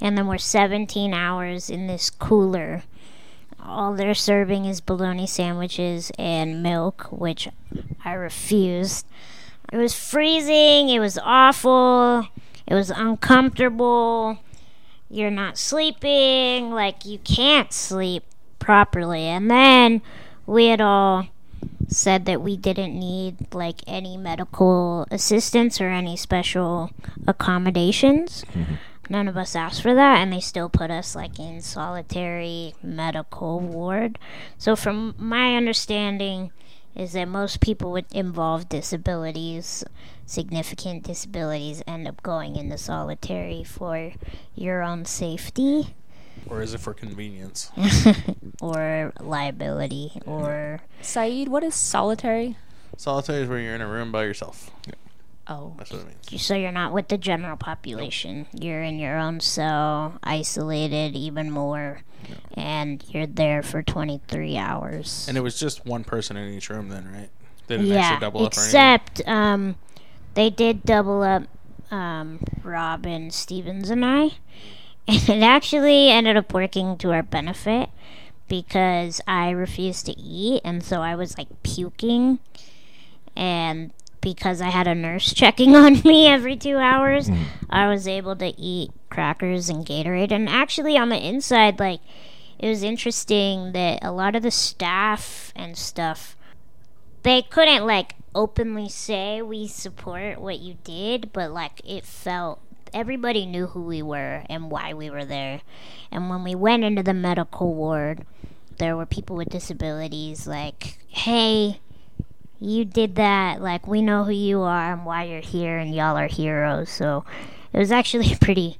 And then we're 17 hours in this cooler. All they're serving is bologna sandwiches and milk, which I refused. It was freezing. It was awful. It was uncomfortable you're not sleeping, like you can't sleep properly. And then we had all said that we didn't need like any medical assistance or any special accommodations. Mm-hmm. None of us asked for that, and they still put us like in solitary medical ward. So, from my understanding, is that most people with involved disabilities, significant disabilities, end up going into solitary for your own safety Or is it for convenience? or liability or Saeed, what is solitary? Solitary is where you're in a room by yourself. Oh, That's what it means. so you're not with the general population. You're in your own cell, isolated even more, and you're there for 23 hours. And it was just one person in each room then, right? They didn't yeah, actually double up or anything. except um, they did double up um, Robin Stevens and I, and it actually ended up working to our benefit because I refused to eat, and so I was like puking, and because I had a nurse checking on me every two hours, I was able to eat crackers and Gatorade. And actually, on the inside, like, it was interesting that a lot of the staff and stuff, they couldn't, like, openly say we support what you did, but, like, it felt everybody knew who we were and why we were there. And when we went into the medical ward, there were people with disabilities like, hey, you did that. Like, we know who you are and why you're here, and y'all are heroes. So it was actually pretty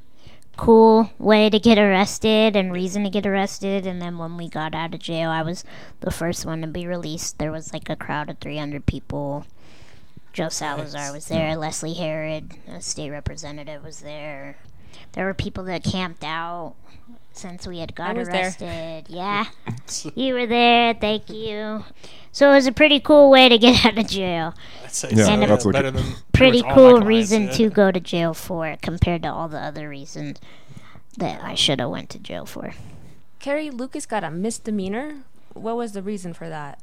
cool way to get arrested and reason to get arrested. And then when we got out of jail, I was the first one to be released. There was like a crowd of 300 people. Joe Salazar was there. Leslie Herod, a state representative, was there. There were people that camped out since we had got I was there. arrested. Yeah, you were there. Thank you. So it was a pretty cool way to get out of jail. I'd say Yeah, so. And a- that's better than Pretty much all my cool clients reason did. to go to jail for compared to all the other reasons that I should have went to jail for. Carrie Lucas got a misdemeanor. What was the reason for that?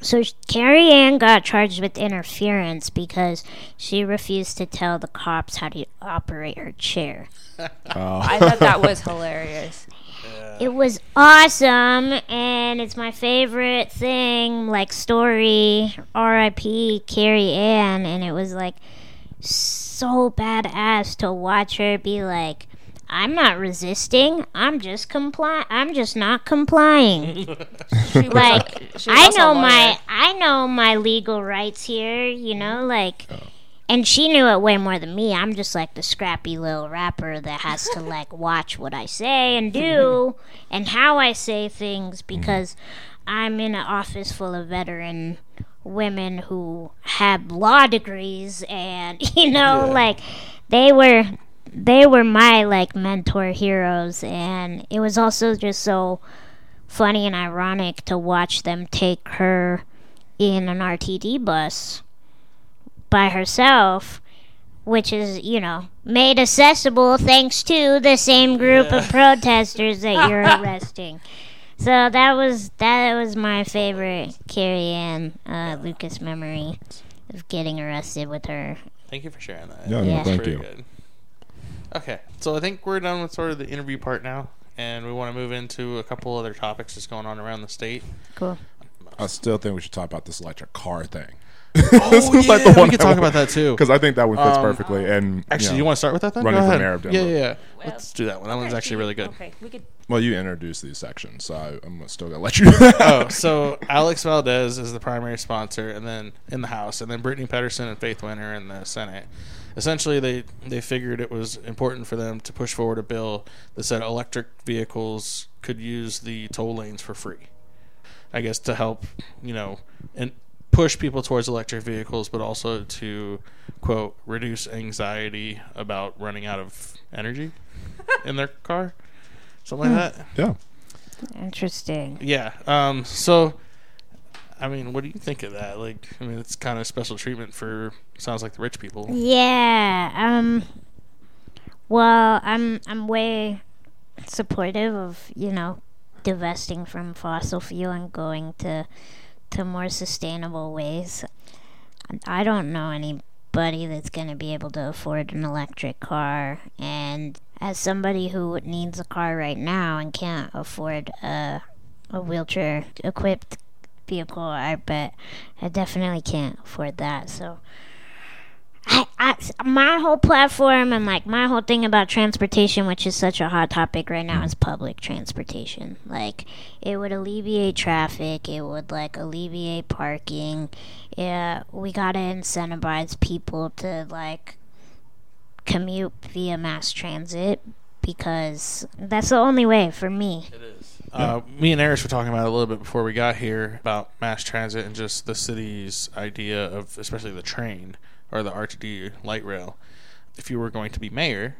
So Carrie Ann got charged with interference because she refused to tell the cops how to operate her chair. Oh. I thought that was hilarious. It was awesome, and it's my favorite thing, like story. R.I.P. Carrie Ann, and it was like so badass to watch her be like, "I'm not resisting. I'm just comply. I'm just not complying." She like she I know lawyer. my I know my legal rights here, you know, mm. like oh. and she knew it way more than me. I'm just like the scrappy little rapper that has to like watch what I say and do and how I say things mm-hmm. because I'm in an office full of veteran women who have law degrees and you know like they were they were my like mentor heroes and it was also just so funny and ironic to watch them take her in an RTD bus by herself, which is, you know, made accessible thanks to the same group of protesters that you're arresting. So that was that was my favorite Carrie Ann uh, Lucas memory of getting arrested with her. Thank you for sharing that. Yeah, no, That's thank you. Good. Okay, so I think we're done with sort of the interview part now, and we want to move into a couple other topics that's going on around the state. Cool. I still think we should talk about this electric car thing. Oh yeah, we could talk about that too. because I think that one fits Um, perfectly. And Actually, you, you want to start with that then? running Go for ahead. mayor of Yeah, Denver. yeah, yeah. Well, Let's do that one. That one's actually so really good. Okay, we could. well, you introduced these sections, so I, I'm still gonna let you. oh, so Alex Valdez is the primary sponsor, and then in the House, and then Brittany Pettersen and Faith Winter in the Senate. Essentially, they they figured it was important for them to push forward a bill that said electric vehicles could use the toll lanes for free. I guess to help, you know, and push people towards electric vehicles, but also to quote reduce anxiety about running out of energy in their car, something like that. yeah. Interesting. Yeah. Um. So, I mean, what do you think of that? Like, I mean, it's kind of special treatment for sounds like the rich people. Yeah. Um. Well, I'm I'm way supportive of you know divesting from fossil fuel and going to to more sustainable ways. I don't know anybody that's going to be able to afford an electric car, and as somebody who needs a car right now and can't afford a a wheelchair equipped vehicle, I bet I definitely can't afford that. So. I, I, my whole platform and like my whole thing about transportation, which is such a hot topic right now, is public transportation. Like, it would alleviate traffic. It would like alleviate parking. Yeah, we gotta incentivize people to like commute via mass transit because that's the only way for me. It is. Uh, me and Eris were talking about it a little bit before we got here about mass transit and just the city's idea of, especially the train or the RTD light rail. If you were going to be mayor,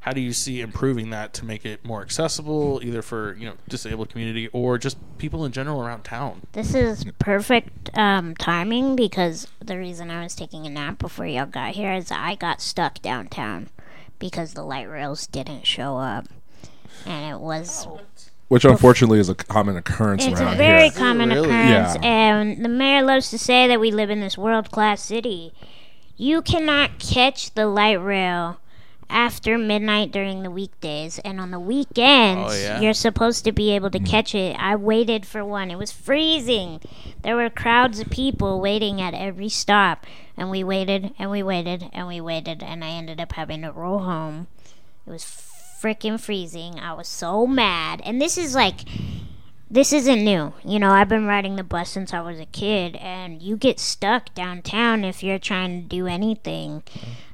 how do you see improving that to make it more accessible, either for you know disabled community or just people in general around town? This is perfect um, timing because the reason I was taking a nap before y'all got here is I got stuck downtown because the light rails didn't show up. And it was Which unfortunately is a common occurrence it's a very here. common Really? occurrence Yeah. and the mayor loves to say that we live in this world class city. You cannot catch the light rail after midnight during the weekdays, and on the weekends, Oh, yeah. you're supposed to be able to mm. catch it. I waited for one. It was freezing. There were crowds of people waiting at every stop, and we waited and we waited and we waited, and I ended up having to roll home. It was freaking freezing. I was so mad, and this is like this isn't new. You know, I've been riding the bus since I was a kid, and you get stuck downtown if you're trying to do anything,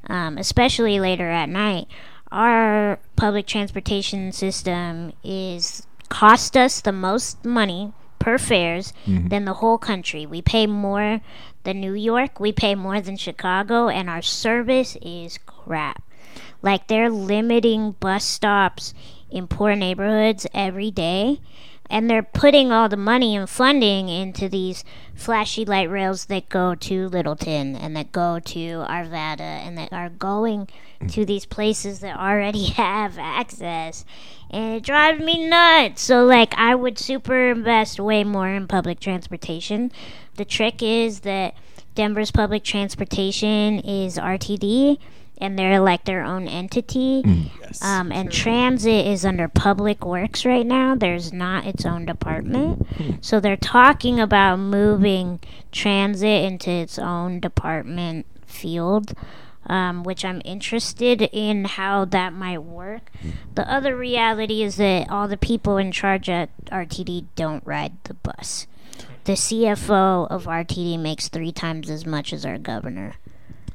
um, especially later at night. Our public transportation system is cost us the most money per fares than the whole country. We pay more than New York, we pay more than Chicago, and our service is crap. Like they're limiting bus stops in poor neighborhoods every day and they're putting all the money and funding into these flashy light rails that go to Littleton and that go to Arvada and that are going to these places that already have access. And it drives me nuts. So, like, I would super invest way more in public transportation. The trick is that Denver's public transportation is RTD. And they're like their own entity. Yes. Um, and transit is under public works right now. There's not its own department. So they're talking about moving transit into its own department field, um, which I'm interested in how that might work. The other reality is that all the people in charge at RTD don't ride the bus. The CFO of RTD makes three times as much as our governor.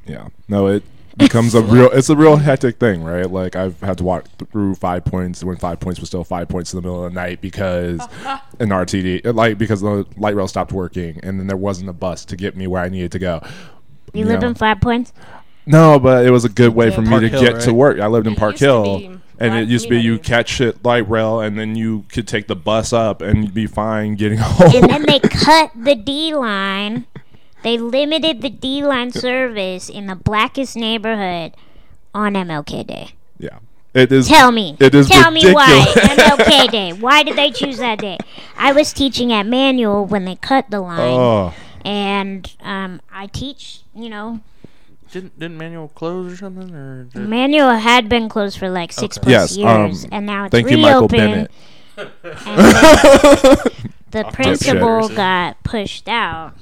Yeah. No, it becomes a real. It's a real hectic thing, right? Like I've had to walk through Five Points when Five Points was still Five Points in the middle of the night because an RTD, like because the light rail stopped working, and then there wasn't a bus to get me where I needed to go. You live Yeah. in Five Points? No, but it was a good way for me to Hill, get to work. I lived in It Park Hill, be and it used to be you catch it light rail, and then you could take the bus up, and you'd be fine getting home. and then they cut the D line. They limited the D line service in the blackest neighborhood on MLK Day. yeah, it is. Tell me. It is Tell me why. MLK Day. Why did they choose that day? I was teaching at Manual when they cut the line, Oh, and um, I teach. You know, didn't didn't manual close or something or Manual had been closed for like six Okay. plus Yes, um, years, and now it's thank you, Michael reopened. Bennet. and the principal got pushed out.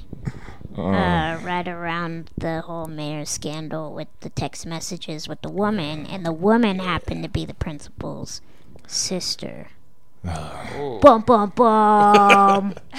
Oh. uh, right around the whole mayor scandal with the text messages with the woman, and the woman happened to be the principal's sister. Oh. Bum bum bum.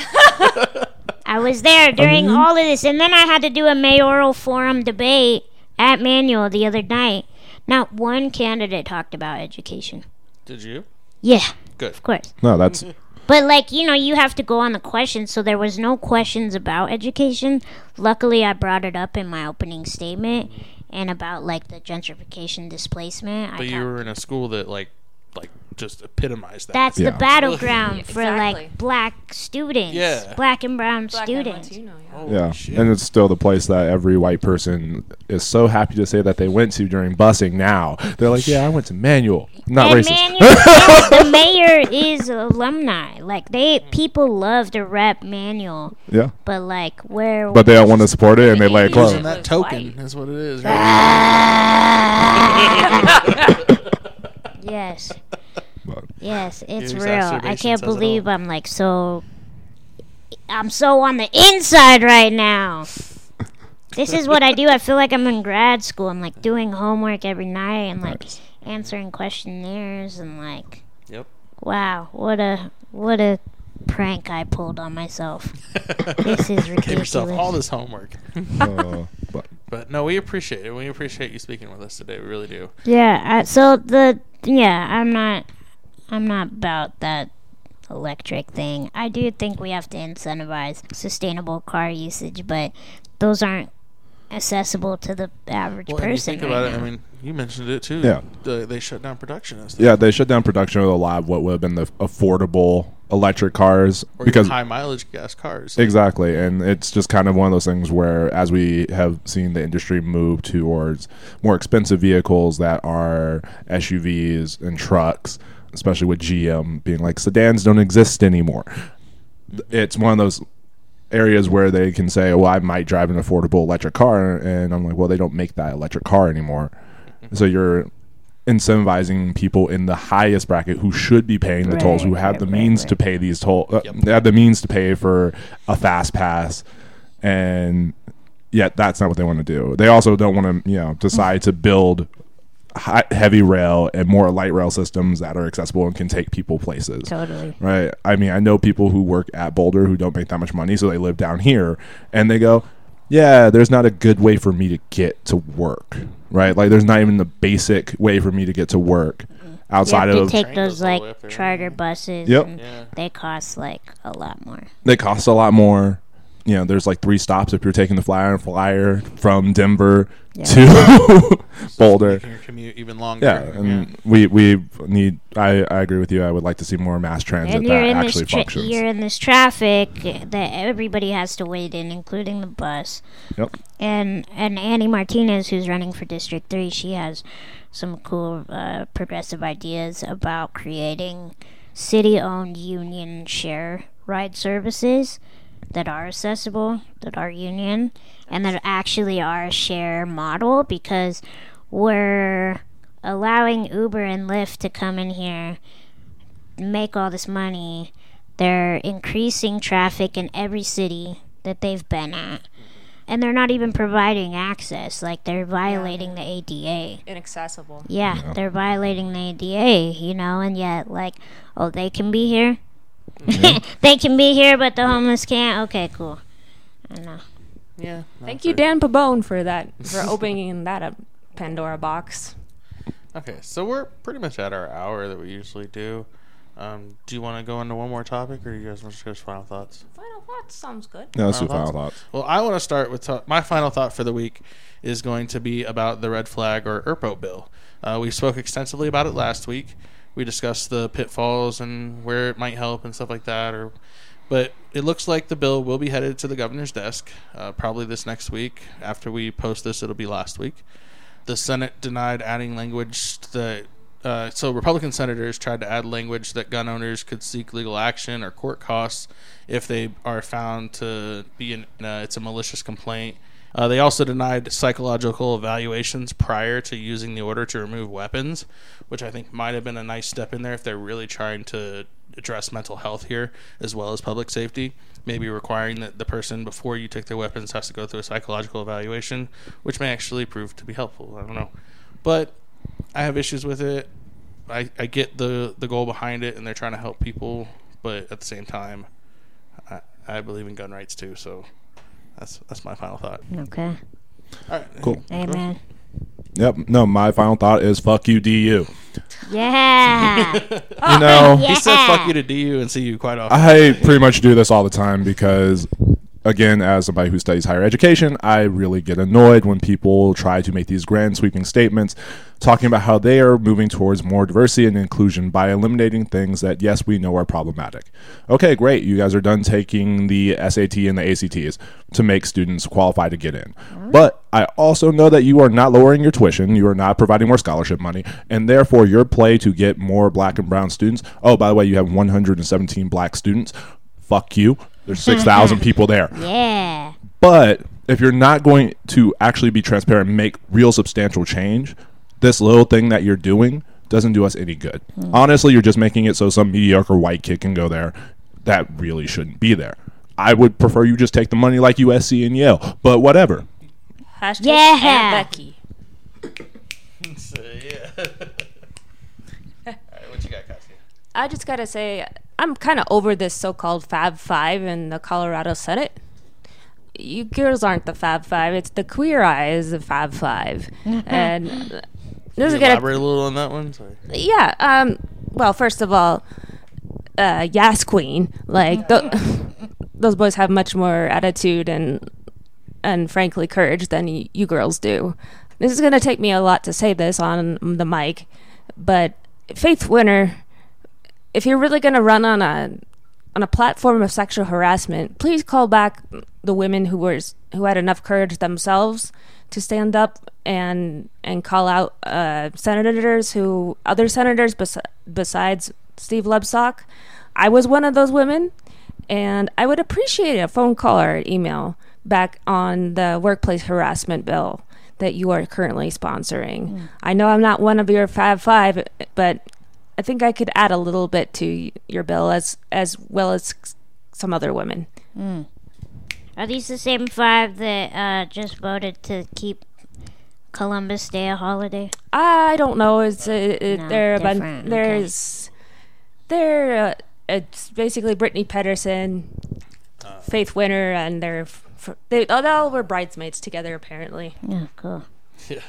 I was there during all of this, and then I had to do a mayoral forum debate at Manual the other night. Not one candidate talked about education. Did you? Yeah, Good. of course. No, that's But like you know, you have to go on the questions, so there was no questions about education. Luckily, I brought it up in my opening statement and about like the gentrification displacement. I But you talked- were in a school that like like just epitomized that. that's Yeah. the battleground for Exactly. like black students, Yeah. black and brown Black and students. Latino, yeah. Holy yeah, shit. and it's still the place that every white person is so happy to say that they went to during busing. Now they're like, "Yeah, I went to Manual, not And racist." Manual, the mayor is alumni. Like they, mm. people love to rep Manual, yeah, but like where? but they don't want to support it, and they let it Using close. that token white. is what it is. yes. But- Yes, it's Your real. I can't believe. I'm like so. I'm so on the inside right now. this is what I do. I feel like I'm in grad school. I'm like doing homework every night and like Nice. answering questionnaires and like. Yep. Wow, what a what a prank I pulled on myself. This is ridiculous. Gave yourself all this homework. Uh, but But no, we appreciate it. We appreciate you speaking with us today. We really do. Yeah. I, so the yeah, I'm not I'm not about that electric thing. I do think we have to incentivize sustainable car usage, but those aren't accessible to the average Well, person. think right about it. now. I mean, you mentioned it too. Yeah. The, they shut down production and stuff. yeah, they shut down production of a lot of what would have been the affordable electric cars Or because high mileage gas cars. Exactly, and it's just kind of one of those things where, as we have seen the industry move towards more expensive vehicles that are SUVs and trucks, especially with GM being like sedans don't exist anymore. It's one of those areas where they can say, "Well, I might drive an affordable electric car," and I'm like, "Well, they don't make that electric car anymore." So you're incentivizing people in the highest bracket who should be paying the tolls, who have right, the right, means to pay these toll, uh, Yep. they have the means to pay for a fast pass, and yet that's not what they want to do. They also don't want to, you know, decide to build high, heavy rail and more light rail systems that are accessible and can take people places. Totally. Right. I mean, I know people who work at Boulder who don't make that much money, so they live down here, and they go, "Yeah, there's not a good way for me to get to work." Right. Like, there's not even the basic way for me to get to work mm. You outside have to of. take those goes all the like way up there. charter buses. Yep. and Yeah. They cost like a lot more. they cost a lot more. You know, there's like three stops if you're taking the flyer flyer from Denver Yeah. to Boulder. Your commute even longer. Yeah, and we we need. I, I agree with you. I would like to see more mass transit And that you're in actually this tra- functions. you're in this traffic that everybody has to wait in, including the bus. Yep. And and Annie Martinez, who's running for District Three, she has some cool uh, progressive ideas about creating city-owned union share ride services that are accessible, that are union, and that actually are a share model because we're allowing Uber and Lyft to come in here, make all this money. They're increasing traffic in every city that they've been at. And they're not even providing access. Like, they're violating the ADA. Inaccessible. Yeah, Yeah. they're violating the ADA, you know, and yet, like, oh, they can be here? they can be here, but the homeless can't? Okay, cool. I know. yeah. Thank you. Dan Pabon, for that, for opening that up Pandora box. Okay, so we're pretty much at our hour that we usually do. Um, do you want to go into one more topic, or do you guys want to give us final thoughts? Final thoughts sounds good. Yeah, let's do Final final thoughts? thoughts. Well, I want to start with to- my final thought for the week is going to be about the red flag or ERPO bill. Uh, we spoke extensively about it last week. We discussed the pitfalls and where it might help and stuff like that. Or, but it looks like the bill will be headed to the governor's desk uh, probably this next week. After we post this, it'll be last week. The Senate denied adding language that. Uh, so Republican senators tried to add language that gun owners could seek legal action or court costs if they are found to be in uh, it's a malicious complaint. Uh, they also denied psychological evaluations prior to using the order to remove weapons, which I think might have been a nice step in there if they're really trying to address mental health here as well as public safety. Maybe requiring that the person before you take their weapons has to go through a psychological evaluation, which may actually prove to be helpful. I don't know, but I have issues with it. I, I get the the goal behind it, and they're trying to help people, but at the same time, I, I believe in gun rights too. So that's that's my final thought. Okay. All right, Cool. Amen. Yep. No, my final thought is fuck you, DU. Yeah. You know, He says "fuck you" to DU and CU quite often. I pretty much do this all the time because, again, as somebody who studies higher education, I really get annoyed when people try to make these grand sweeping statements talking about how they are moving towards more diversity and inclusion by eliminating things that, yes, we know are problematic. Okay, great. You guys are done taking the SAT and the ACTs to make students qualify to get in. But I also know that you are not lowering your tuition, you are not providing more scholarship money, and therefore your play to get more black and brown students. Oh, by the way, you have 117 black students. Fuck you. There's 6,000 people there. yeah. But if you're not going to actually be transparent and make real substantial change, this little thing that you're doing doesn't do us any good. Hmm. Honestly, you're just making it so some mediocre white kid can go there that really shouldn't be there. I would prefer you just take the money like USC and Yale, but whatever. Hashtag Yeah. Aunt Becky. So, yeah. All right, what you got, Cassie? I just gotta say, I'm kind of over this so-called Fab Five in the Colorado Senate. You girls aren't the Fab Five; it's the Queer Eyes of Fab Five, and this Can is you gonna elaborate a little on that one. Sorry. yeah. Um. Well, first of all, uh, Yas Queen, like th- those boys have much more attitude and and frankly courage than y- you girls do. This is gonna take me a lot to say this on the mic, but Faith Winter, if you're really gonna run on a on a platform of sexual harassment, please call back the women who were who had enough courage themselves to stand up and and call out uh, senators who other senators bes- besides Steve Lebsock. I was one of those women, and I would appreciate a phone call or an email back on the workplace harassment bill. that you are currently sponsoring. I know I'm not one of your Fab Five, but I think I could add a little bit to your bill as as well as some other women. Are these the same five that uh, just voted to keep Columbus Day a holiday? I don't know. It's uh, it, No, they're a bun- different, okay. there's they're uh, it's basically Brittany Pettersen, Faith Winter, and they're f- f- they, oh, they all were bridesmaids together apparently. Oh, cool. Yeah.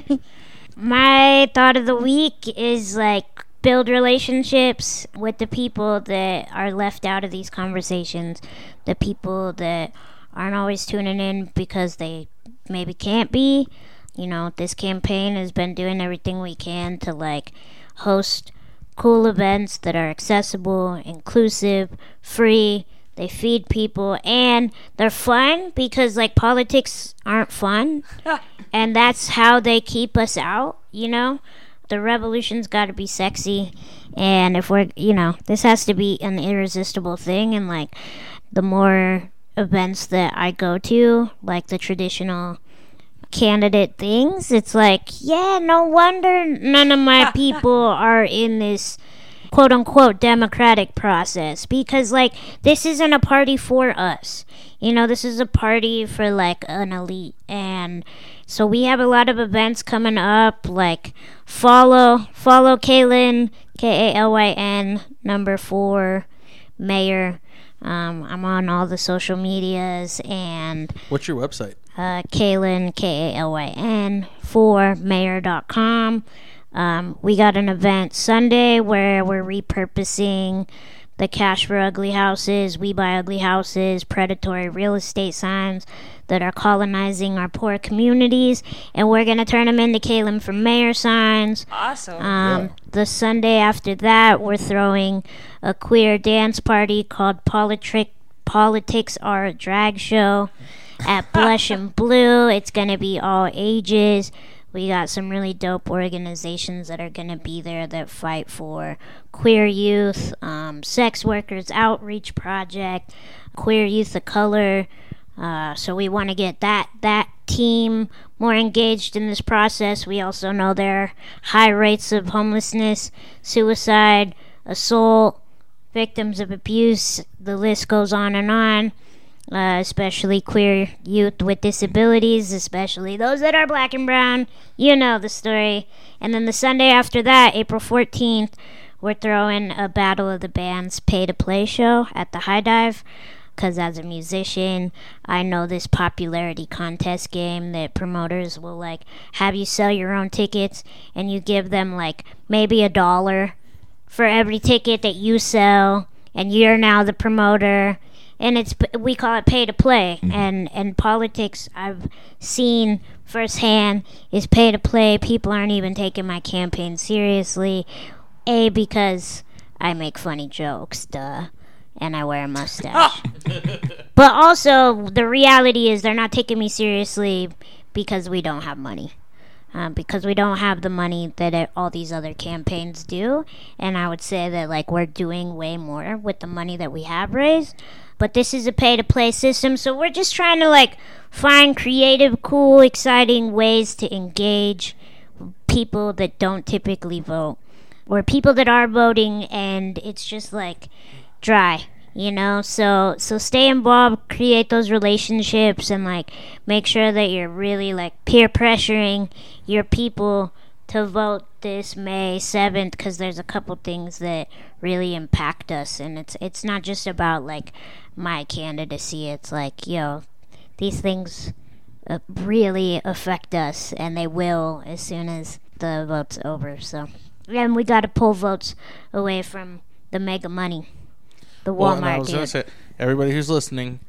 My thought of the week is like build relationships with the people that are left out of these conversations, the people that aren't always tuning in because they maybe can't be. You know, this campaign has been doing everything we can to like host cool events that are accessible, inclusive, free. They feed people and they're fun because like politics aren't fun and that's how they keep us out, you know? The revolution's got to be sexy and if we're, you know, this has to be an irresistible thing and like the more events that I go to, like the traditional candidate things, it's like, yeah, no wonder none of my people are in this quote unquote democratic process because like this isn't a party for us. You know, this is a party for like an elite and so we have a lot of events coming up like follow follow Kalyn K A L Y N number 4 mayor um, I'm on all the social medias and What's your website? uh, Kalyn, K A L Y N, for mayor.com. Um, we got an event Sunday where we're repurposing the Cash for Ugly Houses, We Buy Ugly Houses, predatory real estate signs that are colonizing our poor communities, and we're going to turn them into Kalyn for Mayor signs. Awesome. Um, The Sunday after that, we're throwing a queer dance party called Politric, Politics Are a Drag Show at Blush and Blu. It's going to be all ages. We got some really dope organizations that are going to be there that fight for queer youth, um, sex workers outreach project, queer youth of color. Uh, so we want to get that that team more engaged in this process. We also know there are high rates of homelessness, suicide, assault, victims of abuse. The list goes on and on. Uh, especially queer youth with disabilities, especially those that are black and brown. You know the story. And then the Sunday after that, April 14th, we're throwing a Battle of the Bands pay to play show at the High Dive. Because as a musician, I know this popularity contest game that promoters will like have you sell your own tickets and you give them like maybe a dollar for every ticket that you sell and you're now the promoter and it's we call it pay to play. Mm-hmm. And and politics I've seen firsthand is pay to play. People aren't even taking my campaign seriously. A because I make funny jokes duh. And I wear a mustache. But also the reality is they're not taking me seriously because we don't have money um, because we don't have the money that all these other campaigns do. And I would say that like we're doing way more with the money that we have raised. But this is a pay to play system, so we're just trying to like find creative, cool, exciting ways to engage people that don't typically vote or people that are voting and it's just like dry you know? So so stay involved create those relationships and like make sure that you're really like peer pressuring your people to vote this May 7th because there's a couple things that really impact us and it's it's not just about like my candidacy it's like yo these things uh, really affect us and they will as soon as the vote's over so. And we got to pull votes away from the mega money the Well, and I Walmart was going to say, everybody who's listening,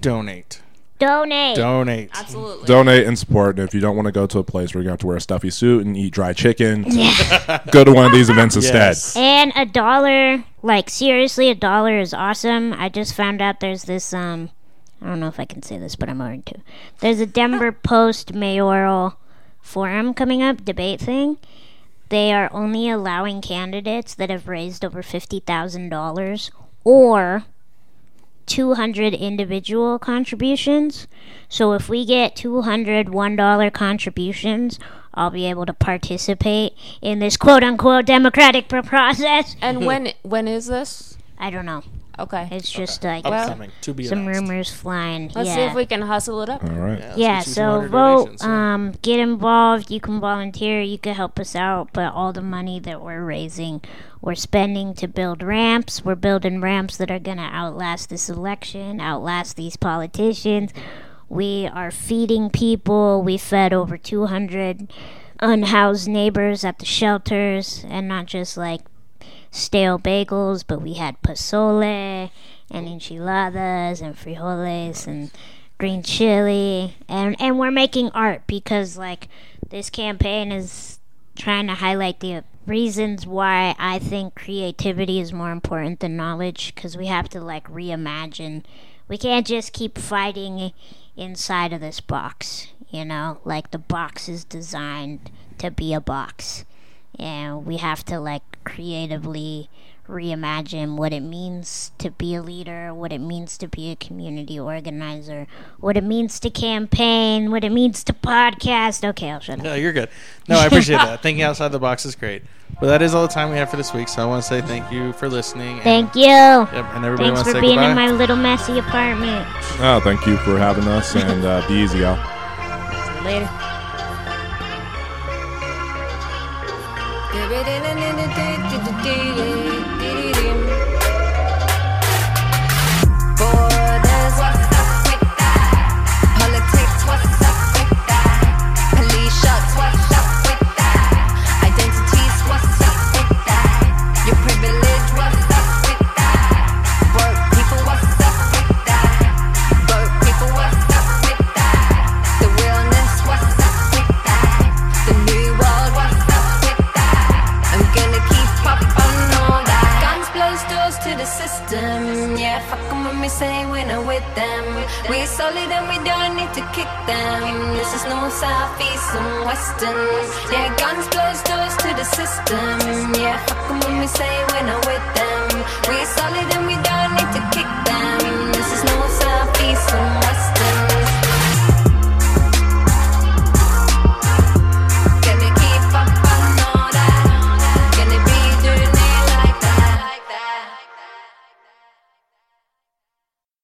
donate. donate Donate. Absolutely. Donate and support. And if you don't want to go to a place where you have to wear a stuffy suit and eat dry chicken, go to one of these events instead. Yes. And a dollar, like seriously, a dollar is awesome. I just found out there's this um, I don't know if I can say this, but I'm going to. There's a Denver Post mayoral forum coming up, debate thing. They are only allowing candidates that have raised over fifty thousand dollars or 200 individual contributions. So if we get 200 $1 contributions, I'll be able to participate in this quote unquote democratic process. And when when is this? I don't know. Okay. It's just like Upcoming to be some announced. rumors flying. Let's yeah. see if we can hustle it up. All right. let's yeah, so vote, donations, yeah. um, get involved. You can volunteer. You can help us out. But all the money that we're raising, we're spending to build ramps. We're building ramps that are gonna outlast this election, outlast these politicians. We are feeding people. We fed over 200 unhoused neighbors at the shelters, and not just like stale bagels, but we had pozole and enchiladas and frijoles and green chili and and we're making art because like this campaign is trying to highlight the reasons why I think creativity is more important than knowledge because we have to like reimagine. We can't just keep fighting inside of this box, you know? Like the box is designed to be a box. And we have to like creatively reimagine what it means to be a leader, what it means to be a community organizer, what it means to campaign, what it means to podcast. Okay, I'll shut up. No, you're good. No, I appreciate that. Thinking outside the box is great. But that is all the time we have for this week. So I want to say thank you for listening. and- Thank you. Yep, and everybody Thanks wants to for say being goodbye. in my little messy apartment. Oh, thank you for having us, and uh, be easy, y'all. Later. Borders, with them. We're solid and we don't need to kick them. This is no south, and western. Yeah, guns close doors to the system. Yeah, fuck 'em when we say we're not with them. We're solid and we don't